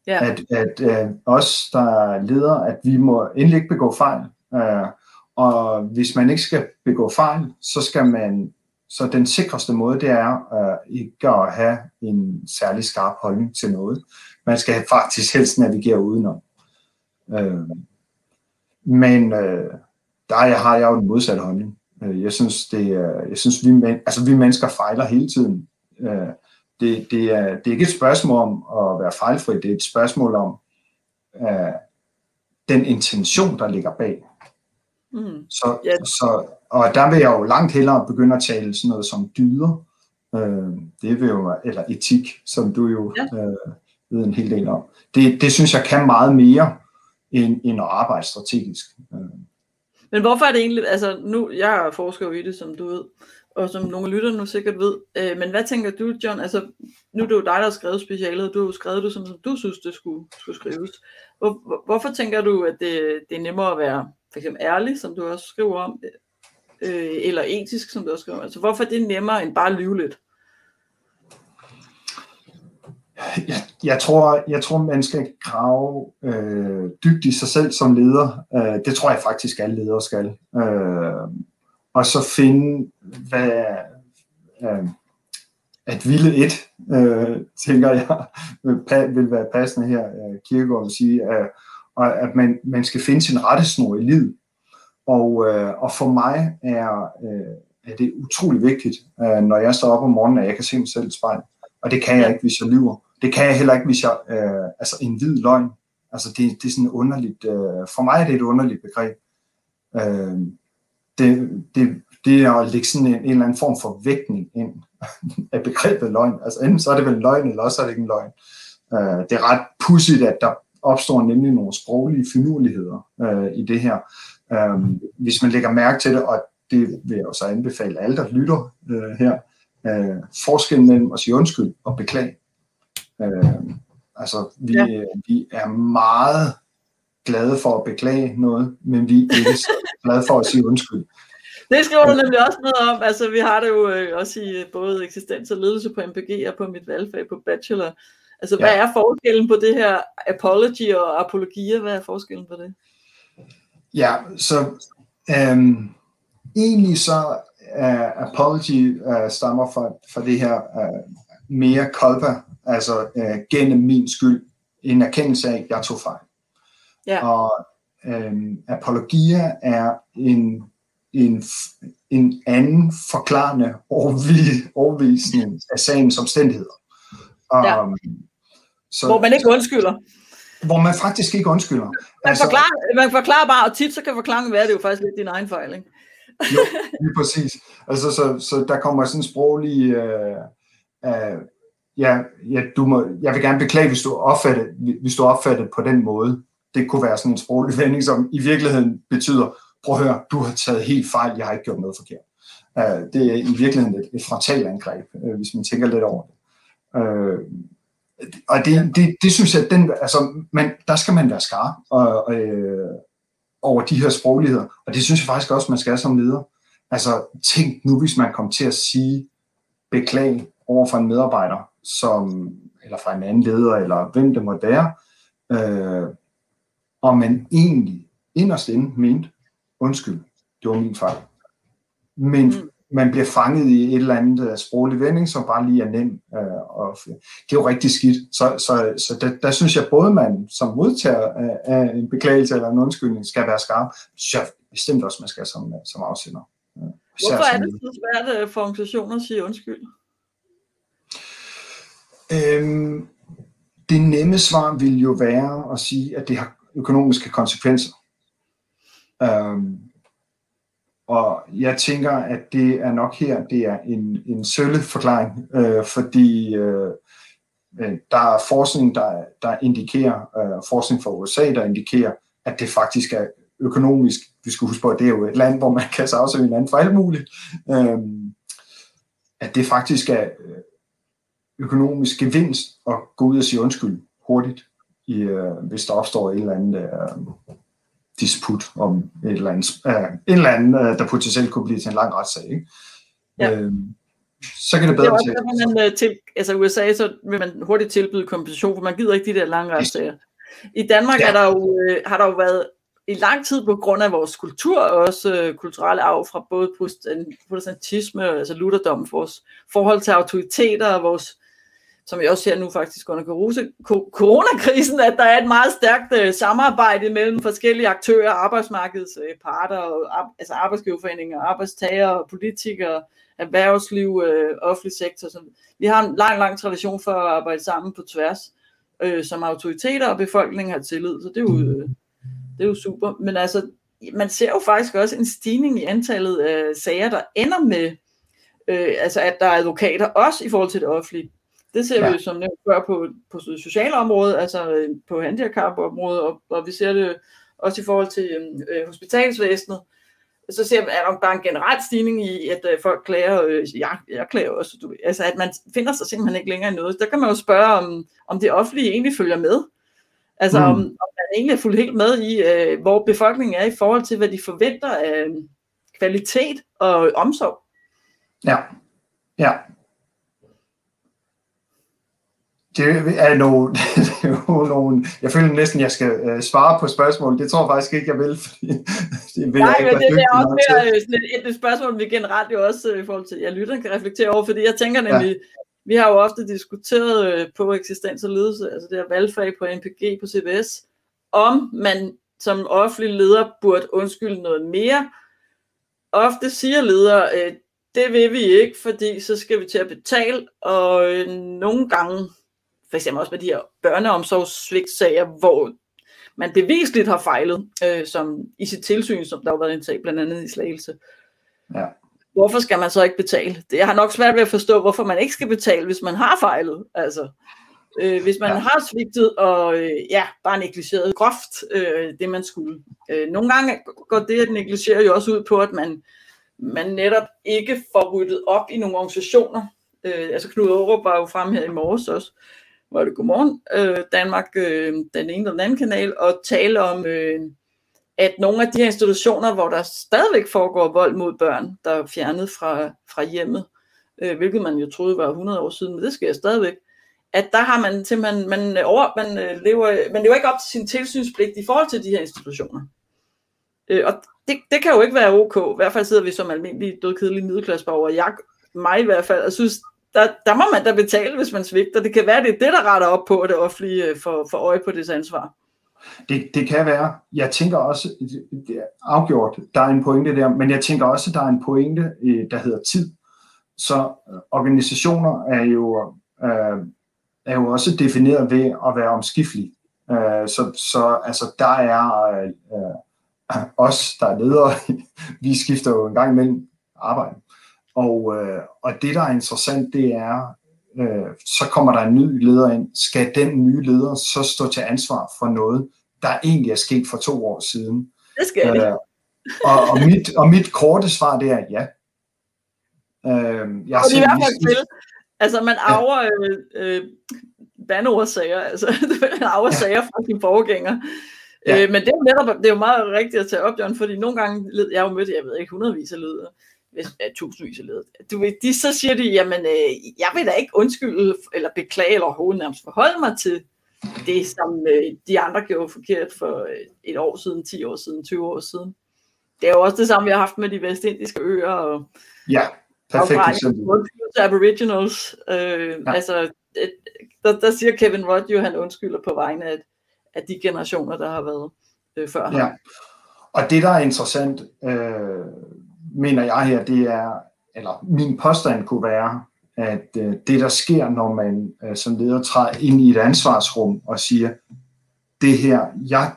Ja. At, at øh, os, der er ledere, at vi må endelig ikke begå fejl. Øh, og hvis man ikke skal begå fejl, så skal man så den sikreste måde, det er øh, ikke at have en særlig skarp holdning til noget. Man skal faktisk helst navigere udenom. Øh, men øh, der har jeg jo den modsatte holdning. Øh, jeg synes, det er, jeg synes vi, altså, vi mennesker fejler hele tiden. Øh, det, det, er, det er ikke et spørgsmål om at være fejlfri, det er et spørgsmål om uh, den intention, der ligger bag. Mm. Så, yeah. så, og der vil jeg jo langt hellere begynde at tale sådan noget som dyder, øh, det vil jo, eller etik, som du jo yeah. øh, ved en hel del om. Det, det synes jeg kan meget mere, end, end at arbejde strategisk. Øh. Men hvorfor er det egentlig, altså nu, jeg forsker forsker i det, som du ved, og som nogle lytter nu sikkert ved, øh, men hvad tænker du, John, altså nu er det jo dig, der har skrevet specialet, du har jo skrevet det, som du synes, det skulle, skulle skrives. Hvor, hvor, hvorfor tænker du, at det, det er nemmere at være for eksempel ærlig, som du også skriver om, øh, eller etisk, som du også skriver om? Altså hvorfor er det nemmere end bare at lyve lidt? Jeg, jeg, tror, jeg tror, man skal grave øh, dybt i sig selv som leder. Øh, det tror jeg faktisk, alle ledere skal. Øh, og så finde, hvad øh, at ville et, øh, tænker jeg, vil være passende her, øh, Kirkegaard vil sige, øh, at man, man skal finde sin rettesnor i livet. Og, øh, og for mig er, øh, er det utrolig vigtigt, øh, når jeg står op om morgenen, at jeg kan se mig selv i spejlet. Og det kan jeg ikke, hvis jeg lyver. Det kan jeg heller ikke, hvis jeg, øh, altså en hvid løgn. Altså det, det er sådan underligt, øh, for mig er det et underligt begreb. Øh, det, det, det er at lægge sådan en, en eller anden form for vægtning ind af begrebet løgn. Altså enten så er det vel løgn, eller også er det ikke en løgn. Øh, det er ret pudsigt, at der opstår nemlig nogle sproglige finurligheder øh, i det her. Øh, hvis man lægger mærke til det, og det vil jeg også anbefale alle, der lytter øh, her, øh, forskellen mellem at sige undskyld og beklage. Øh, altså, vi, ja. vi er meget glade for at beklage noget, men vi er ikke glade for at sige undskyld. Det skriver du nemlig også noget om. Altså, vi har det jo øh, også i både eksistens og ledelse på MPG og på mit valgfag på bachelor. Altså, ja. hvad er forskellen på det her apology og apologia? Hvad er forskellen på det? Ja, så øhm, egentlig så uh, apology uh, stammer fra, fra det her uh, mere culpa, altså uh, gennem min skyld, en erkendelse af, at jeg tog fejl. Ja. Og øhm, apologia er en, en, en anden forklarende overvisning af sagens omstændigheder. Ja. Um, så, Hvor man ikke undskylder. hvor man faktisk ikke undskylder. Man, altså, forklarer, man forklarer bare, og tit så kan forklaringen være, at det er jo faktisk lidt din egen fejl, ikke? jo, lige præcis. Altså, så, så der kommer sådan en sproglig... Øh, øh, ja, ja, du må, jeg vil gerne beklage, hvis du opfatter, hvis du opfatter på den måde. Det kunne være sådan en sproglig vending, som i virkeligheden betyder, prøv at høre, du har taget helt fejl, jeg har ikke gjort noget forkert. Uh, det er i virkeligheden et, et frontalangreb, uh, øh, hvis man tænker lidt over det. Uh, og det, det, det synes jeg, den, altså, man, der skal man være skarp og, og, øh, over de her sprogligheder, og det synes jeg faktisk også, man skal som leder. Altså, tænk nu, hvis man kommer til at sige beklag over for en medarbejder, som, eller fra en anden leder, eller hvem det må være, øh, og man egentlig inderst inde mente, undskyld, det var min fejl. Men mm. man bliver fanget i et eller andet uh, sproglig vending, som bare lige er nem. Uh, og det er jo rigtig skidt. Så, så, så der, der synes jeg, både man som modtager af, en beklagelse eller en undskyldning skal være skarp. Så bestemt også, man skal som, som afsender. Hvorfor er det så svært for organisationer at sige undskyld? Øhm, det nemme svar vil jo være at sige, at det har økonomiske konsekvenser. Øhm, og jeg tænker, at det er nok her, det er en, en sølle forklaring, øh, fordi øh, øh der er forskning, der, der indikerer, øh, forskning fra USA, der indikerer, at det faktisk er økonomisk, vi skal huske på, at det er jo et land, hvor man kan sig også hinanden for alt muligt, øh, at det faktisk er øh, økonomisk gevinst at gå ud og sige undskyld hurtigt, i, øh, hvis der opstår et eller andet øh, disput om et eller andet, øh, en eller anden, øh, der potentielt kunne blive til en lang retssag. Ikke? Ja. Øh, så kan det bedre det er også, man, øh, til, altså USA, så vil man hurtigt tilbyde kompensation, for man gider ikke de der lange retssager. I Danmark ja. er der jo, øh, har der jo været i lang tid på grund af vores kultur, og også øh, kulturelle arv fra både protestantisme og altså lutherdom, vores forhold til autoriteter og vores som jeg også ser nu faktisk under coronakrisen, at der er et meget stærkt øh, samarbejde mellem forskellige aktører, arbejdsmarkedets øh, parter, altså arbejdsgiverforeninger, arbejdstager, politikere, erhvervsliv, øh, offentlig sektor. Så vi har en lang, lang tradition for at arbejde sammen på tværs, øh, som autoriteter og befolkningen har tillid, så det er jo, øh, det er jo super. Men altså, man ser jo faktisk også en stigning i antallet af sager, der ender med, øh, altså at der er advokater, også i forhold til det offentlige. Det ser ja. vi som nævnt før på, på sociale område, altså øh, på handicapområdet, og, og vi ser det også i forhold til øh, hospitalsvæsenet. Så ser vi, at der bare en generel stigning i, at øh, folk klager, øh, jeg, jeg klager også, du, altså at man finder sig simpelthen ikke længere i noget. Der kan man jo spørge, om, om det offentlige egentlig følger med. Altså mm. om, om man egentlig er fuldt helt med i, øh, hvor befolkningen er i forhold til, hvad de forventer af kvalitet og omsorg. Ja, ja, det er, nogle, det er jo nogle, jeg føler næsten, jeg skal uh, svare på spørgsmål. Det tror jeg faktisk ikke, jeg vil, fordi det vil Nej, jeg ikke men det, er også mere et, et, et spørgsmål, vi generelt jo også øh, i forhold til, jeg lytter kan reflektere over, fordi jeg tænker nemlig, ja. vi har jo ofte diskuteret øh, på eksistens og ledelse, altså det her valgfag på NPG på CBS, om man som offentlig leder burde undskylde noget mere. Ofte siger ledere, det vil vi ikke, fordi så skal vi til at betale, og nogle gange for eksempel også med de her børneomsorgssvigtsager, hvor man bevisligt har fejlet, øh, som i sit tilsyn, som der har været en sag blandt andet i Slagelse. Ja. Hvorfor skal man så ikke betale? Det, jeg har nok svært ved at forstå, hvorfor man ikke skal betale, hvis man har fejlet. Altså, øh, hvis man ja. har svigtet og øh, ja, bare negligeret groft øh, det, man skulle. Øh, nogle gange går det at negligere jo også ud på, at man, man netop ikke får ryddet op i nogle organisationer. Øh, altså Knud Aarup var jo frem her i morges også, var det Godmorgen øh, Danmark, øh, den ene eller den anden kanal, og tale om, øh, at nogle af de her institutioner, hvor der stadigvæk foregår vold mod børn, der er fjernet fra, fra hjemmet, øh, hvilket man jo troede var 100 år siden, men det sker stadigvæk, at der har man simpelthen, man, øh, over, man, øh, lever, man lever ikke op til sin tilsynspligt i forhold til de her institutioner. Øh, og det, det kan jo ikke være ok. I hvert fald sidder vi som almindelige dødkedelige middelklasseborgere, jeg, mig i hvert fald, og synes, der, der må man da betale, hvis man svigter. Det kan være, det er det, der retter op på, at det offentlige øh, får, får øje på det ansvar. Det, det kan være. Jeg tænker også, øh, det er afgjort, der er en pointe der, men jeg tænker også, der er en pointe, øh, der hedder tid. Så organisationer er jo, øh, er jo også defineret ved at være omskiftelige. Øh, så, så altså, der er øh, os, der er ledere, vi skifter jo en gang imellem arbejde. Og, øh, og det, der er interessant, det er, øh, så kommer der en ny leder ind. Skal den nye leder så stå til ansvar for noget, der egentlig er sket for to år siden? Det skal øh, og, og, mit, og mit korte svar, det er ja. Øh, jeg og i hvert fald til, altså man arver øh, øh, bandordsager, altså man arver sager fra sine forgængere. Ja. Øh, men det er, jo netop, det er jo meget rigtigt at tage op, John, fordi nogle gange, jeg har jo mødt, jeg ved ikke, hundredvis af ledere, tusindvis af ledere. Du ved, de, så siger de, jamen, øh, jeg vil da ikke undskylde, eller beklage, eller overhovedet nærmest forholde mig til det, som øh, de andre gjorde forkert for øh, et år siden, 10 år siden, 20 år siden. Det er jo også det samme, vi har haft med de vestindiske øer, og ja, perfekt eksempel. Aboriginals. Øh, ja. Altså, der, der siger Kevin Rudd jo, han undskylder på vegne af, af de generationer, der har været øh, før ham. Ja. Og det, der er interessant, øh, mener jeg her, det er, eller min påstand kunne være, at øh, det, der sker, når man øh, som leder træder ind i et ansvarsrum og siger, det her, jeg,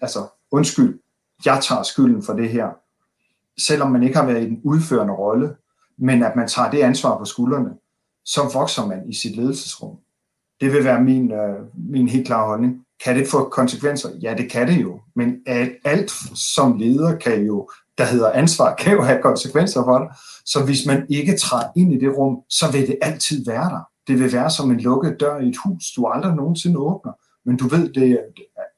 altså undskyld, jeg tager skylden for det her, selvom man ikke har været i den udførende rolle, men at man tager det ansvar på skuldrene, så vokser man i sit ledelsesrum. Det vil være min, øh, min helt klare holdning. Kan det få konsekvenser? Ja, det kan det jo. Men alt som leder kan jo, der hedder ansvar, kan jo have konsekvenser for dig. Så hvis man ikke træder ind i det rum, så vil det altid være der. Det vil være som en lukket dør i et hus, du aldrig nogensinde åbner. Men du ved, det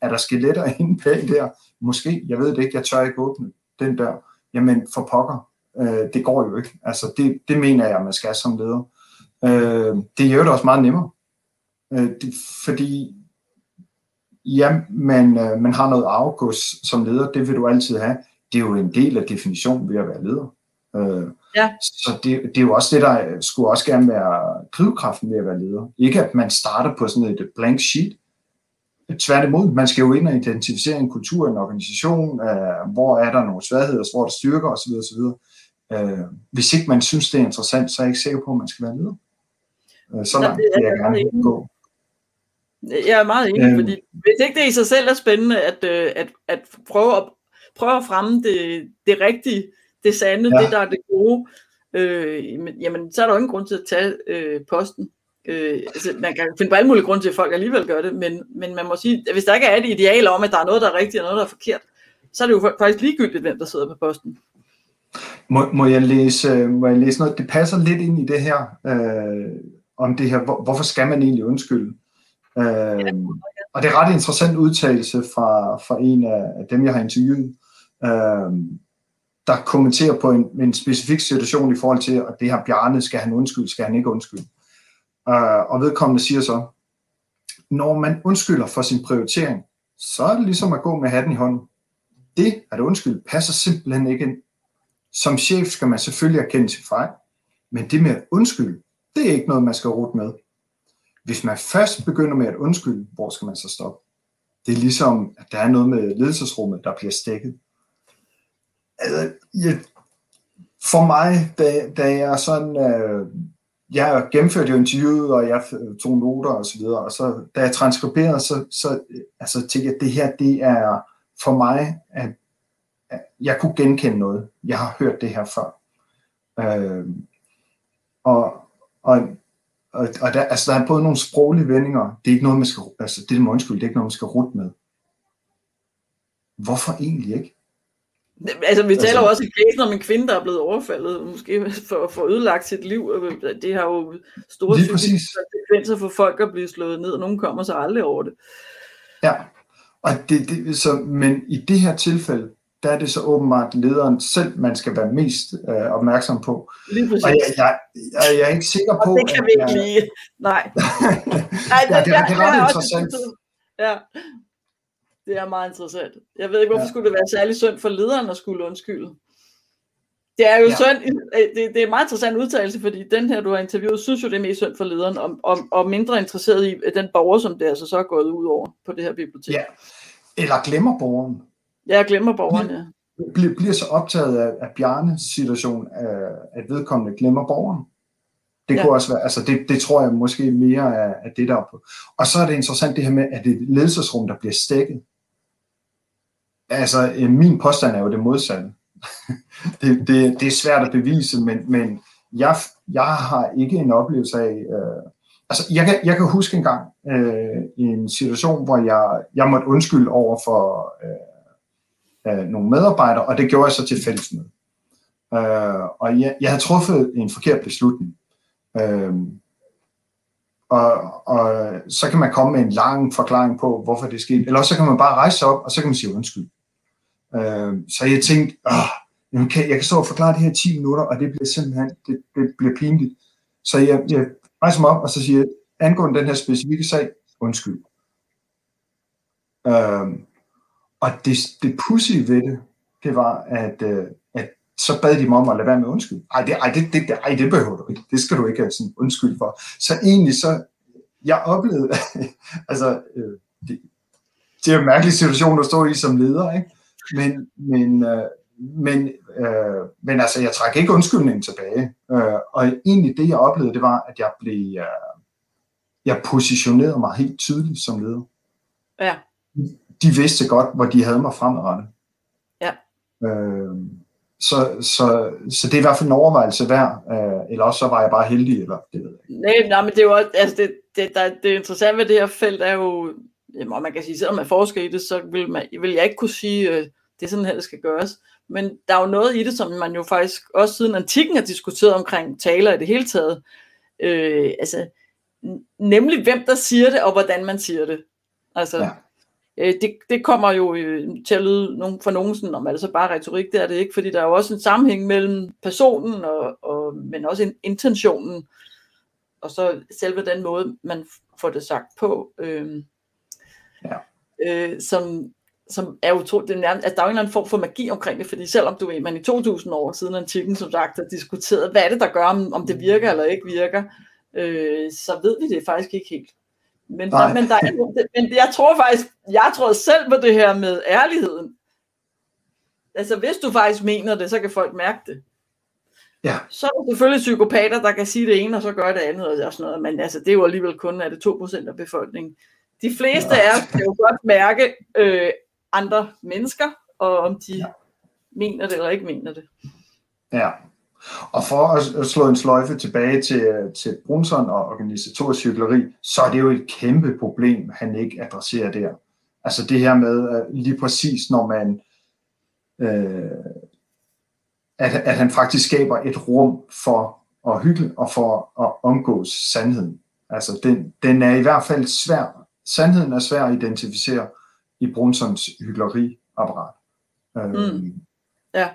er der skeletter inde bag der. Måske, jeg ved det ikke, jeg tør ikke åbne den dør. Jamen, for pokker, øh, det går jo ikke. Altså, det, det mener jeg, man skal som leder. Øh, det gør det også meget nemmere. Øh, det, fordi ja, man, øh, man har noget afgods som leder, det vil du altid have. Det er jo en del af definitionen ved at være leder. Øh, ja. Så det, det er jo også det, der skulle også gerne være drivkraften ved at være leder. Ikke at man starter på sådan et blank sheet. Tværtimod, man skal jo ind og identificere en kultur, en organisation, øh, hvor er der nogle svagheder, hvor er der styrker osv. osv. Øh, hvis ikke man synes, det er interessant, så er jeg ikke sikker på, at man skal være leder. Øh, så langt vil jeg gerne gå. Jeg er meget enig, øhm, fordi hvis ikke det i sig selv er spændende at, øh, at, at prøve, at prøve at fremme det, det rigtige, det sande, ja. det der er det gode, øh, jamen så er der jo ingen grund til at tage øh, posten. Øh, altså, man kan finde på alle mulige grunde til, at folk alligevel gør det, men, men man må sige, at hvis der ikke er et ideal om, at der er noget, der er rigtigt og noget, der er forkert, så er det jo faktisk ligegyldigt, hvem der sidder på posten. Må, må, jeg læse, må jeg læse noget? Det passer lidt ind i det her, øh, om det her, hvor, hvorfor skal man egentlig undskylde? Øh, og det er ret interessant udtalelse fra, fra en af dem, jeg har interviewet, øh, der kommenterer på en, en specifik situation i forhold til, at det her Bjarne, skal han undskylde, skal han ikke undskylde? Øh, og vedkommende siger så, når man undskylder for sin prioritering, så er det ligesom at gå med hatten i hånden. Det at undskylde passer simpelthen ikke ind. Som chef skal man selvfølgelig erkende sin fejl, men det med at undskylde, det er ikke noget, man skal rute med. Hvis man først begynder med at undskylde, hvor skal man så stoppe? Det er ligesom, at der er noget med ledelsesrummet, der bliver stækket. Altså, jeg, for mig, da, da jeg sådan, øh, jeg gennemførte jo interviewet, og jeg tog noter og så videre, og så, da jeg transkriberede, så, så altså, tænkte jeg, at det her, det er for mig, at, at jeg kunne genkende noget. Jeg har hørt det her før. Øh, og, og og, og der, altså, der er både nogle sproglige vendinger, det er ikke noget, man skal, altså det er undskyld, det er ikke noget, man skal rute med. Hvorfor egentlig ikke? Altså, vi taler altså, jo også i casen om en kvinde, der er blevet overfaldet, måske for at få ødelagt sit liv. Det har jo store konsekvenser for folk at blive slået ned, og nogen kommer så aldrig over det. Ja, og det, det, så, men i det her tilfælde, der er det så åbenbart lederen selv, man skal være mest øh, opmærksom på. Lige præcis. Og jeg, jeg, jeg, jeg er ikke sikker på... Og det kan vi ikke lide. Nej. Nej, ja, det, er, det er ret interessant. Ja, det er meget interessant. Jeg ved ikke, hvorfor ja. skulle det være særlig synd for lederen at skulle undskylde. Det er jo ja. synd, øh, det, det er en meget interessant udtalelse, fordi den her, du har interviewet, synes jo, det er mest synd for lederen, og, og, og mindre interesseret i den borger, som det altså så er gået ud over på det her bibliotek. Ja. Eller glemmer borgeren. Jeg glemmer borgeren, ja. Bliver, bliver så optaget af, af Bjarnes situation, at vedkommende glemmer borgeren. Det ja. kunne også være, altså det, det tror jeg måske mere er, er det der på. Og så er det interessant det her med, at det er et ledelsesrum, der bliver stækket. Altså, øh, min påstand er jo det modsatte. det, det, det er svært at bevise, men, men jeg, jeg har ikke en oplevelse af... Øh, altså, jeg kan, jeg kan huske en gang øh, en situation, hvor jeg, jeg måtte undskylde over for øh, øh, nogle medarbejdere, og det gjorde jeg så til fællesmøde. Øh, og jeg, jeg havde truffet en forkert beslutning. Øh, og, og så kan man komme med en lang forklaring på, hvorfor det skete. Eller også så kan man bare rejse sig op, og så kan man sige undskyld. Øh, så jeg tænkte, Åh, jeg, kan, jeg kan stå og forklare det her 10 minutter, og det bliver simpelthen, det, det bliver pinligt. Så jeg, jeg rejser mig op, og så siger jeg, angående den her specifikke sag, undskyld. Øh, og det, det pussy ved det, det var, at, øh, at så bad de mig om at lade være med undskyld. Ej, det, ej, det, det, det, ej, det behøver du ikke. Det skal du ikke have sådan undskyld for. Så egentlig så, jeg oplevede, altså, øh, det, det er en mærkelig situation at stå i som leder, ikke? Men, men, øh, men, øh, men altså, jeg trækker ikke undskyldningen tilbage. Øh, og egentlig det, jeg oplevede, det var, at jeg blev, øh, jeg positionerede mig helt tydeligt som leder. Ja. De vidste godt, hvor de havde mig fremadrettet. Ja. Øh, så, så, så det er i hvert fald en overvejelse værd, øh, eller også så var jeg bare heldig, eller det ved jeg ikke. Nej, nej men det er jo også, altså det, det, der, det interessante ved det her felt er jo, og man kan sige, selvom man forsker i det, så vil, man, vil jeg ikke kunne sige, øh, det er sådan her, det skal gøres. Men der er jo noget i det, som man jo faktisk også siden antikken har diskuteret omkring taler i det hele taget. Øh, altså, nemlig hvem der siger det, og hvordan man siger det. Altså, ja. øh, det, det kommer jo øh, til at lyde nogen, for nogen sådan, om altså bare retorik, det er det ikke, fordi der er jo også en sammenhæng mellem personen, og, og, men også intentionen, og så selve den måde, man får det sagt på. Øh, ja. øh, som, som er utroligt, det er nærmest, at der er en eller anden form for magi omkring det, fordi selvom du ved, man i 2000 år siden antikken, som sagt, har diskuteret, hvad er det, der gør, om, om det virker eller ikke virker, øh, så ved vi det faktisk ikke helt. Men, der, men, der er, men jeg tror faktisk, jeg tror selv på det her med ærligheden. Altså hvis du faktisk mener det, så kan folk mærke det. Ja. Så er der selvfølgelig psykopater, der kan sige det ene, og så gør det andet, og sådan noget. men altså, det er jo alligevel kun er det 2% af befolkningen. De fleste ja. af os kan jo godt mærke, øh, andre mennesker, og om de ja. mener det eller ikke mener det. Ja, og for at slå en sløjfe tilbage til, til Brunson og organisatorisk cykleri, så er det jo et kæmpe problem, han ikke adresserer der. Altså det her med lige præcis, når man øh, at, at han faktisk skaber et rum for at hygge og for at omgås sandheden. Altså den, den er i hvert fald svær. Sandheden er svær at identificere, i Brunsons hyggeleriapparat. Mm. Ja.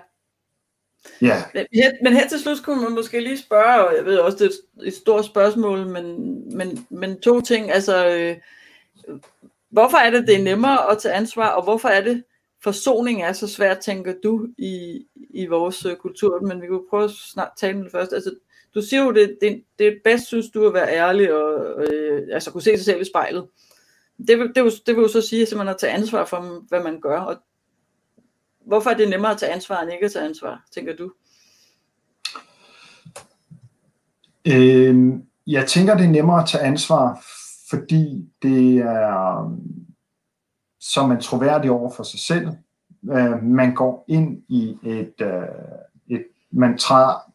Ja. Men, men her til slut kunne man måske lige spørge, og jeg ved også, det er et stort spørgsmål, men, men, men to ting, altså, øh, hvorfor er det, det er nemmere at tage ansvar, og hvorfor er det, forsoning er så svært, tænker du, i, i vores øh, kultur, men vi kunne prøve at snart tale med det først. Altså, du siger jo, det, det, det er bedst, synes du, at være ærlig og øh, altså kunne se sig selv i spejlet det, vil, det, vil, det vil jo så sige, at man har taget ansvar for, hvad man gør. Og hvorfor er det nemmere at tage ansvar, end ikke at tage ansvar, tænker du? Øh, jeg tænker, det er nemmere at tage ansvar, fordi det er øhm, så man troværdig over for sig selv. Øh, man går ind i et, øh, et, man træder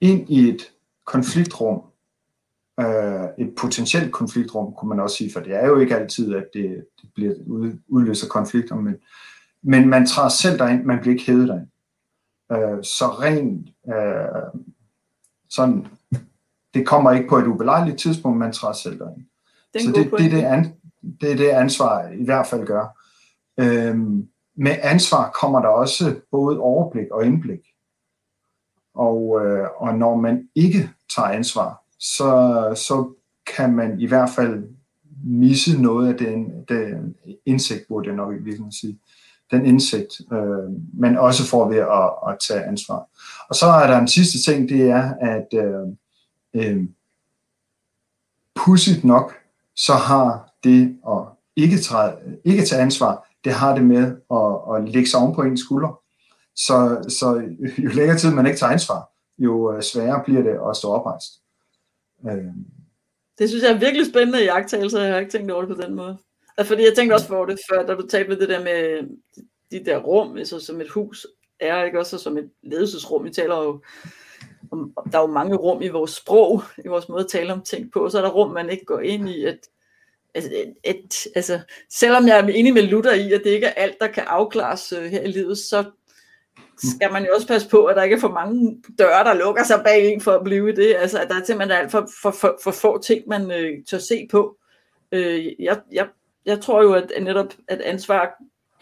ind i et konfliktrum øh, et potentielt konfliktrum, kunne man også sige, for det er jo ikke altid, at det, det bliver udløser konflikter, men, men man træder selv derind, man bliver ikke hævet derind. Øh, så rent øh, sådan, det kommer ikke på et ubelejligt tidspunkt, man træder selv derind. Så det, det, det, an, det er det ansvar i hvert fald gør. Øh, med ansvar kommer der også både overblik og indblik. Og, øh, og når man ikke tager ansvar, så, så kan man i hvert fald misse noget af den, den indsigt, burde jeg nok i virkeligheden sige. Den indsigt, øh, men også for ved at, at tage ansvar. Og så er der en sidste ting, det er, at øh, øh, pudsigt nok, så har det at ikke, træde, ikke tage ansvar, det har det med at, at lægge sig oven på ens skulder. Så, så jo længere tid man ikke tager ansvar, jo øh, sværere bliver det at stå oprejst. Øh, det synes jeg er virkelig spændende i jagttagelser, jeg har ikke tænkt over det på den måde. Altså, fordi jeg tænkte også for det før, da du talte med det der med de der rum, altså som et hus er, ikke også som et ledelsesrum. Vi taler jo om, der er jo mange rum i vores sprog, i vores måde at tale om ting på, så er der rum, man ikke går ind i, at at, at, altså, selvom jeg er enig med Luther i, at det ikke er alt, der kan afklares uh, her i livet, så skal man jo også passe på, at der ikke er for mange døre, der lukker sig bag en for at blive i det. Altså, at der er simpelthen alt for, for, for, for få ting, man uh, tør se på. Uh, jeg, jeg, jeg tror jo, at, netop at ansvar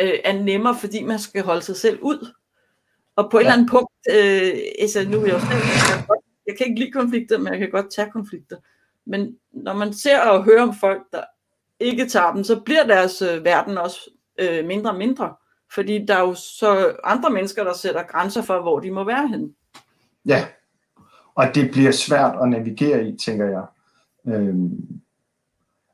uh, er nemmere, fordi man skal holde sig selv ud. Og på et ja. eller andet punkt, uh, altså nu er jeg jo selv, jeg, godt, jeg kan ikke lide konflikter, men jeg kan godt tage konflikter. Men når man ser og hører om folk, der ikke tager dem, så bliver deres øh, verden også øh, mindre og mindre. Fordi der er jo så andre mennesker, der sætter grænser for, hvor de må være henne. Ja, og det bliver svært at navigere i, tænker jeg. Øhm,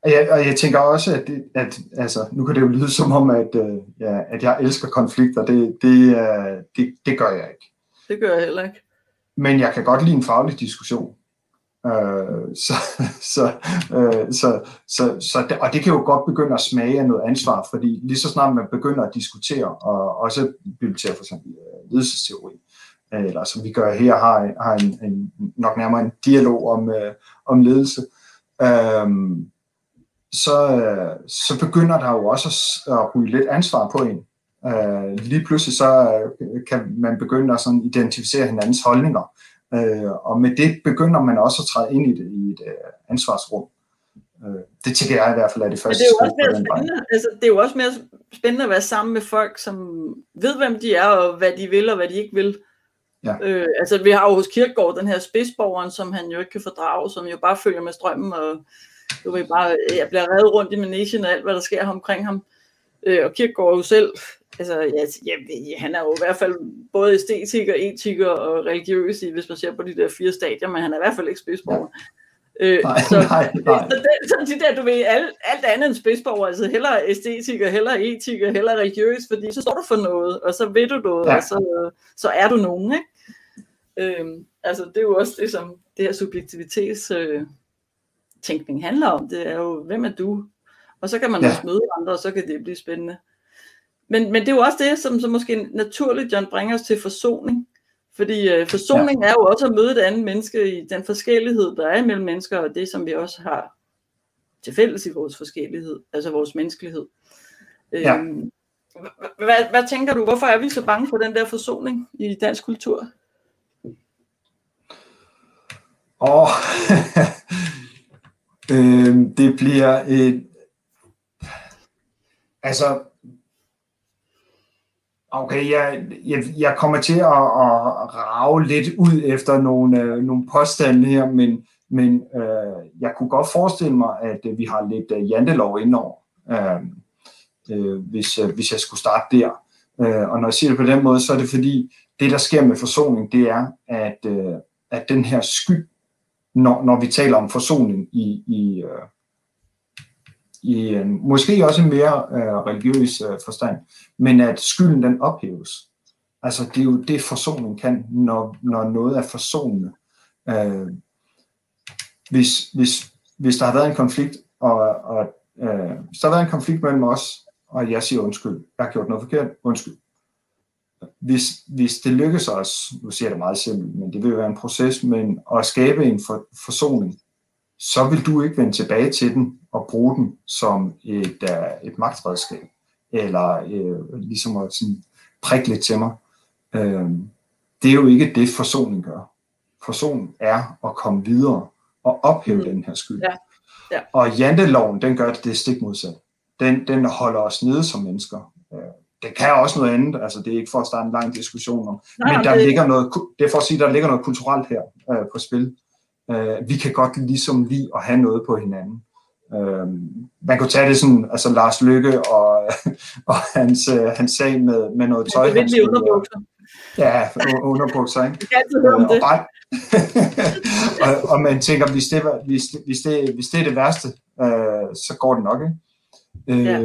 og, jeg og jeg tænker også, at, det, at altså, nu kan det jo lyde som om, at, øh, ja, at jeg elsker konflikter. Det, det, øh, det, det gør jeg ikke. Det gør jeg heller ikke. Men jeg kan godt lide en faglig diskussion. Øh, så, så, øh, så, så, så det, og det kan jo godt begynde at smage af noget ansvar, fordi lige så snart man begynder at diskutere, og også bibliotere for eksempel øh, ledelsesteori, øh, eller som vi gør her, har, har en, en, nok nærmere en dialog om, øh, om ledelse, øh, så, øh, så begynder der jo også at, at ryge lidt ansvar på en. Øh, lige pludselig så øh, kan man begynde at sådan identificere hinandens holdninger, Øh, og med det begynder man også at træde ind i det i et øh, ansvarsrum. Øh, det tænker jeg i hvert fald er det første det er jo også mere spændende. Altså, det er jo også mere spændende at være sammen med folk, som ved, hvem de er, og hvad de vil, og hvad de ikke vil. Ja. Øh, altså, vi har jo hos Kirkegaard den her spidsborgeren, som han jo ikke kan fordrage, som jo bare følger med strømmen, og du ved bare, jeg bliver reddet rundt i managen og alt, hvad der sker omkring ham. Øh, og Kirkegaard jo selv altså, ja, ja, han er jo i hvert fald både æstetiker, etiker og religiøs, hvis man ser på de der fire stadier, men han er i hvert fald ikke spidsborger. Ja. Øh, nej, så, nej, nej. Så, det, så de der, du ved, alt, alt andet end spidsborger, altså heller æstetiker, heller etiker, heller religiøs, fordi så står du for noget, og så ved du noget, ja. og så, så er du nogen, ikke? Øhm, altså det er jo også det, som det her subjektivitets øh, tænkning handler om. Det er jo, hvem er du? Og så kan man ja. også møde andre, og så kan det blive spændende. Men, men det er jo også det, som, som måske naturligt, John, bringer os til forsoning. Fordi øh, forsoning ja. er jo også at møde et andet menneske i den forskellighed, der er imellem mennesker, og det, som vi også har til fælles i vores forskellighed, altså vores menneskelighed. Ja. Øhm, hvad, hvad tænker du, hvorfor er vi så bange for den der forsoning i dansk kultur? Åh, oh, øh, det bliver et, altså Okay, jeg, jeg, jeg kommer til at, at rave lidt ud efter nogle, øh, nogle påstande her, men, men øh, jeg kunne godt forestille mig, at øh, vi har lidt øh, jantelov indover, øh, øh, hvis, øh, hvis jeg skulle starte der. Øh, og når jeg siger det på den måde, så er det fordi, det der sker med forsoning, det er, at, øh, at den her sky, når, når vi taler om forsoning i, i, øh, i en, måske også en mere øh, religiøs øh, forstand, men at skylden den ophæves. Altså det er jo det forsoning kan, når, når noget er forsonende. Øh, hvis, hvis, hvis der har været en konflikt, og, og øh, hvis der har været en konflikt mellem os, og jeg siger undskyld, jeg har gjort noget forkert, undskyld. Hvis, hvis det lykkes os, nu siger jeg det meget simpelt, men det vil være en proces, men at skabe en for, forsoning, så vil du ikke vende tilbage til den og bruge den som et, uh, et magtredskab, eller uh, ligesom at sådan, prikke lidt til mig. Uh, det er jo ikke det, forsoning gør. Forsoning er at komme videre og ophæve mm. den her skyld. Ja. Ja. Og janteloven, den gør det stik modsat. Den, den holder os nede som mennesker. Det kan også noget andet, altså det er ikke for at starte en lang diskussion om, Nej, men der det... ligger noget, det er for at sige, der ligger noget kulturelt her uh, på spil. Uh, vi kan godt ligesom lide at have noget på hinanden. Øh, man kunne tage det sådan, altså Lars Lykke og, og hans, øh, hans sag med, med noget tøj. Det er underbukser. Ja, underbukser, ikke? Jeg kan øh, og, bare, og, og man tænker, hvis det, hvis, hvis det, hvis det er det værste, øh, så går det nok, ikke? Øh, ja.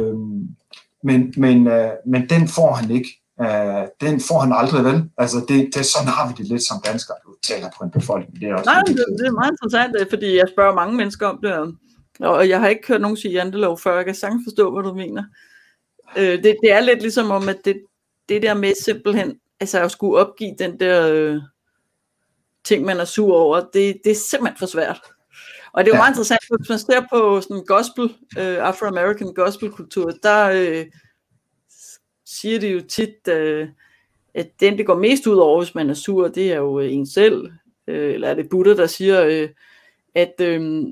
men, men, øh, men den får han ikke. Uh, den får han aldrig vel. Altså, det, det, sådan har vi det lidt som danskere. Du taler på en befolkning. Det er, også Nej, det, det er meget interessant, øh, fordi jeg spørger mange mennesker om det, og jeg har ikke hørt nogen sige jantelov før. Jeg kan sagtens forstå, hvad du mener. Uh, det, det er lidt ligesom om, at det, det der med simpelthen altså at skulle opgive den der øh, ting, man er sur over, det, det er simpelthen for svært. Og det er jo ja. meget interessant, hvis man ser på sådan gospel, øh, Afro-American gospel kultur, der øh, siger de jo tit, øh, at den, det går mest ud over, hvis man er sur, det er jo øh, en selv, øh, eller er det Buddha, der siger, øh, at øh,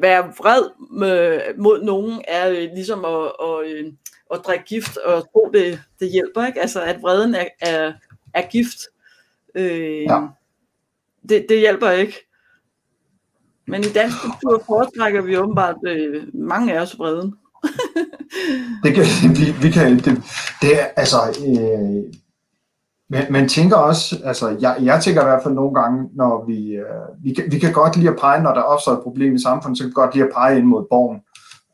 være vred med, mod nogen er øh, ligesom at, og, øh, at drikke gift og tro, det, det hjælper, ikke? Altså, at vreden er, er, er gift. Øh, ja. det, det hjælper ikke. Men i dansk kultur foretrækker vi åbenbart øh, mange af os vreden. det kan vi, vi kan det, det er altså øh, men man tænker også, altså jeg, jeg tænker i hvert fald nogle gange, når vi, øh, vi, kan, vi kan godt lide at pege, når der opstår et problem i samfundet, så kan vi godt lide at pege ind mod borgen.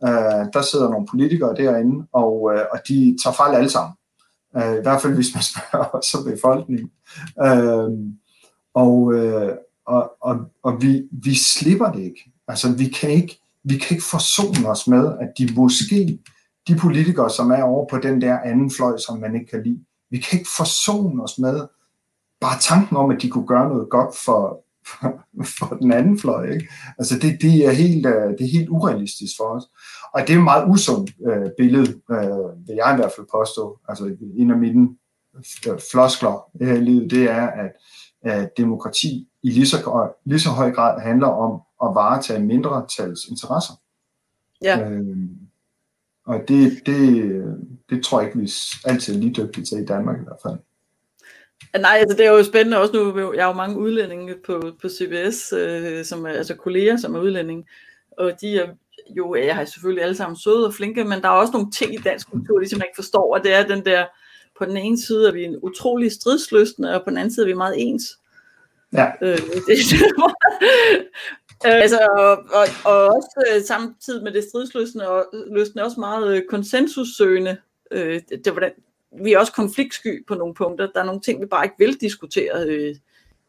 Øh, der sidder nogle politikere derinde, og, øh, og de tager fejl alle sammen. Øh, I hvert fald hvis man spørger os som befolkning. Øh, og, øh, og, og, og vi, vi slipper det ikke. Altså vi kan ikke, vi kan ikke forsone os med, at de måske, de politikere, som er over på den der anden fløj, som man ikke kan lide, vi kan ikke forsone os med bare tanken om, at de kunne gøre noget godt for, for den anden fløj. Ikke? Altså det, det, er helt, øh, det er helt urealistisk for os. Og det er et meget usundt øh, billede, øh, vil jeg i hvert fald påstå. Altså en af mine øh, floskler her i livet, det er, at, at demokrati i lige så, lige så høj grad handler om at varetage mindretals interesser. Ja. Øh, og det, det, det tror jeg ikke, vi altid er lige dygtige til i Danmark i hvert fald. Nej, altså det er jo spændende også nu, jeg har jo mange udlændinge på, på CBS, øh, som er, altså kolleger, som er udlændinge, og de er jo, jeg har selvfølgelig alle sammen søde og flinke, men der er også nogle ting i dansk kultur, de simpelthen ikke forstår, og det er den der, på den ene side er vi en utrolig stridsløsende, og på den anden side er vi meget ens. Ja. Øh, det, øh, altså, og, og, og også øh, samtidig med det stridsløsende, og løsende også meget øh, konsensussøgende. Øh, det, det, vi er også konfliktsky på nogle punkter. Der er nogle ting, vi bare ikke vil diskutere øh,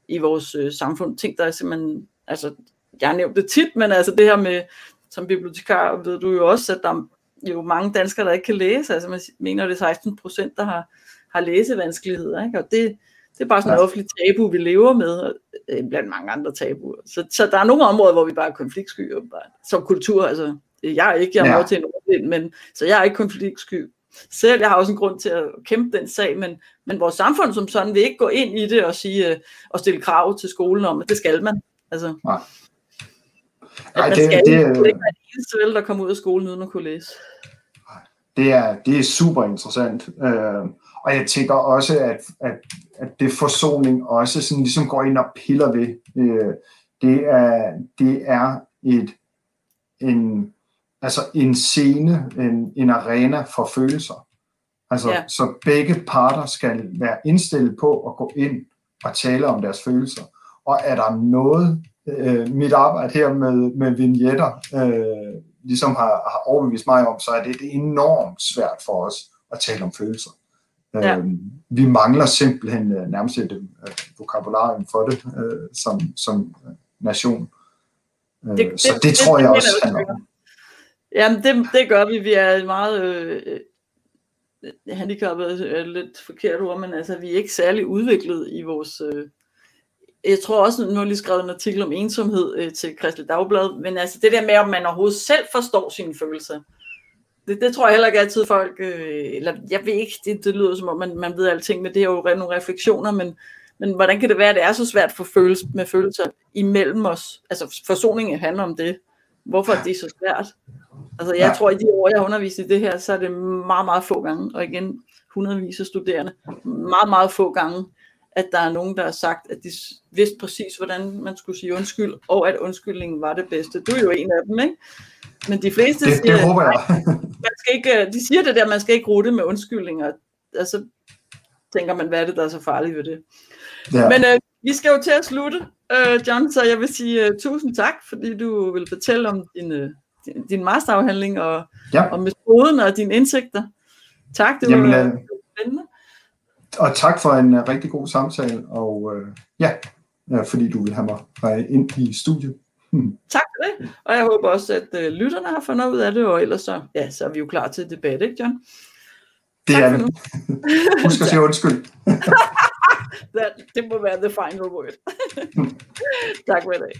i vores øh, samfund. Ting, der er simpelthen, altså, jeg har nævnt det tit, men altså det her med, som bibliotekar ved du jo også, at der er jo mange danskere, der ikke kan læse. Altså man mener, det er 16 procent, der har, har læsevanskeligheder. Ikke? Og det, det er bare sådan en offentlig tabu, vi lever med, øh, blandt mange andre tabuer. Så, så der er nogle områder, hvor vi bare er konfliktsky. Som kultur, altså. Jeg er ikke, jeg er ja. til en men så jeg er ikke konfliktsky selv. Jeg har også en grund til at kæmpe den sag, men, men vores samfund som sådan vil ikke gå ind i det og sige øh, og stille krav til skolen om, at det skal man. Altså, Nej. Man det, skal det, ikke, være det eneste der kommer ud af skolen uden at kunne læse. Det er, det er super interessant. Øh, og jeg tænker også, at, at, at det forsoning også sådan ligesom går ind og piller ved. Øh, det, er, det er et, en, altså en scene, en, en arena for følelser. Altså, ja. Så begge parter skal være indstillet på at gå ind og tale om deres følelser. Og er der noget, øh, mit arbejde her med, med vignetter øh, ligesom har, har overbevist mig om, så er det, det enormt svært for os at tale om følelser. Ja. Øh, vi mangler simpelthen øh, nærmest et øh, vokabularium for det øh, som, som nation. Øh, det, det, så det, det tror jeg også handler om. Jamen, det, det gør vi. Vi er meget øh, øh, handicappet, er lidt forkert ord, men altså, vi er ikke særlig udviklet i vores... Øh, jeg tror også, nu har lige skrevet en artikel om ensomhed øh, til Kristelig Dagblad, men altså det der med, om man overhovedet selv forstår sine følelser, det, det tror jeg heller ikke altid folk, øh, eller jeg ved ikke, det, det lyder som om, man, man ved alting, men det er jo nogle refleksioner, men, men hvordan kan det være, at det er så svært for følelse, med følelser imellem os? Altså forsoningen handler om det. Hvorfor er det så svært? Altså jeg ja. tror, i de år, jeg har undervist i det her, så er det meget, meget få gange, og igen, hundredvis af studerende, meget, meget få gange, at der er nogen, der har sagt, at de vidste præcis, hvordan man skulle sige undskyld, og at undskyldningen var det bedste. Du er jo en af dem, ikke? Men de fleste det, siger, det håber jeg. man skal ikke, de siger det der, man skal ikke rute med undskyldninger. Altså tænker man, hvad er det, der er så farligt ved det? Ja. Men øh, vi skal jo til at slutte, øh, John, så jeg vil sige uh, tusind tak, fordi du vil fortælle om din, uh, din, din masterafhandling og, ja. og metoden og dine indsigter. Tak, det var, Jamen, uh, spændende. Og tak for en uh, rigtig god samtale, og uh, ja, uh, fordi du vil have mig ind i studiet. Tak for det, og jeg håber også, at uh, lytterne har fundet ud af det, og ellers så, ja, så er vi jo klar til debat, ikke John? Det tak er det. Husk at sige undskyld. det må være the final word. tak for det.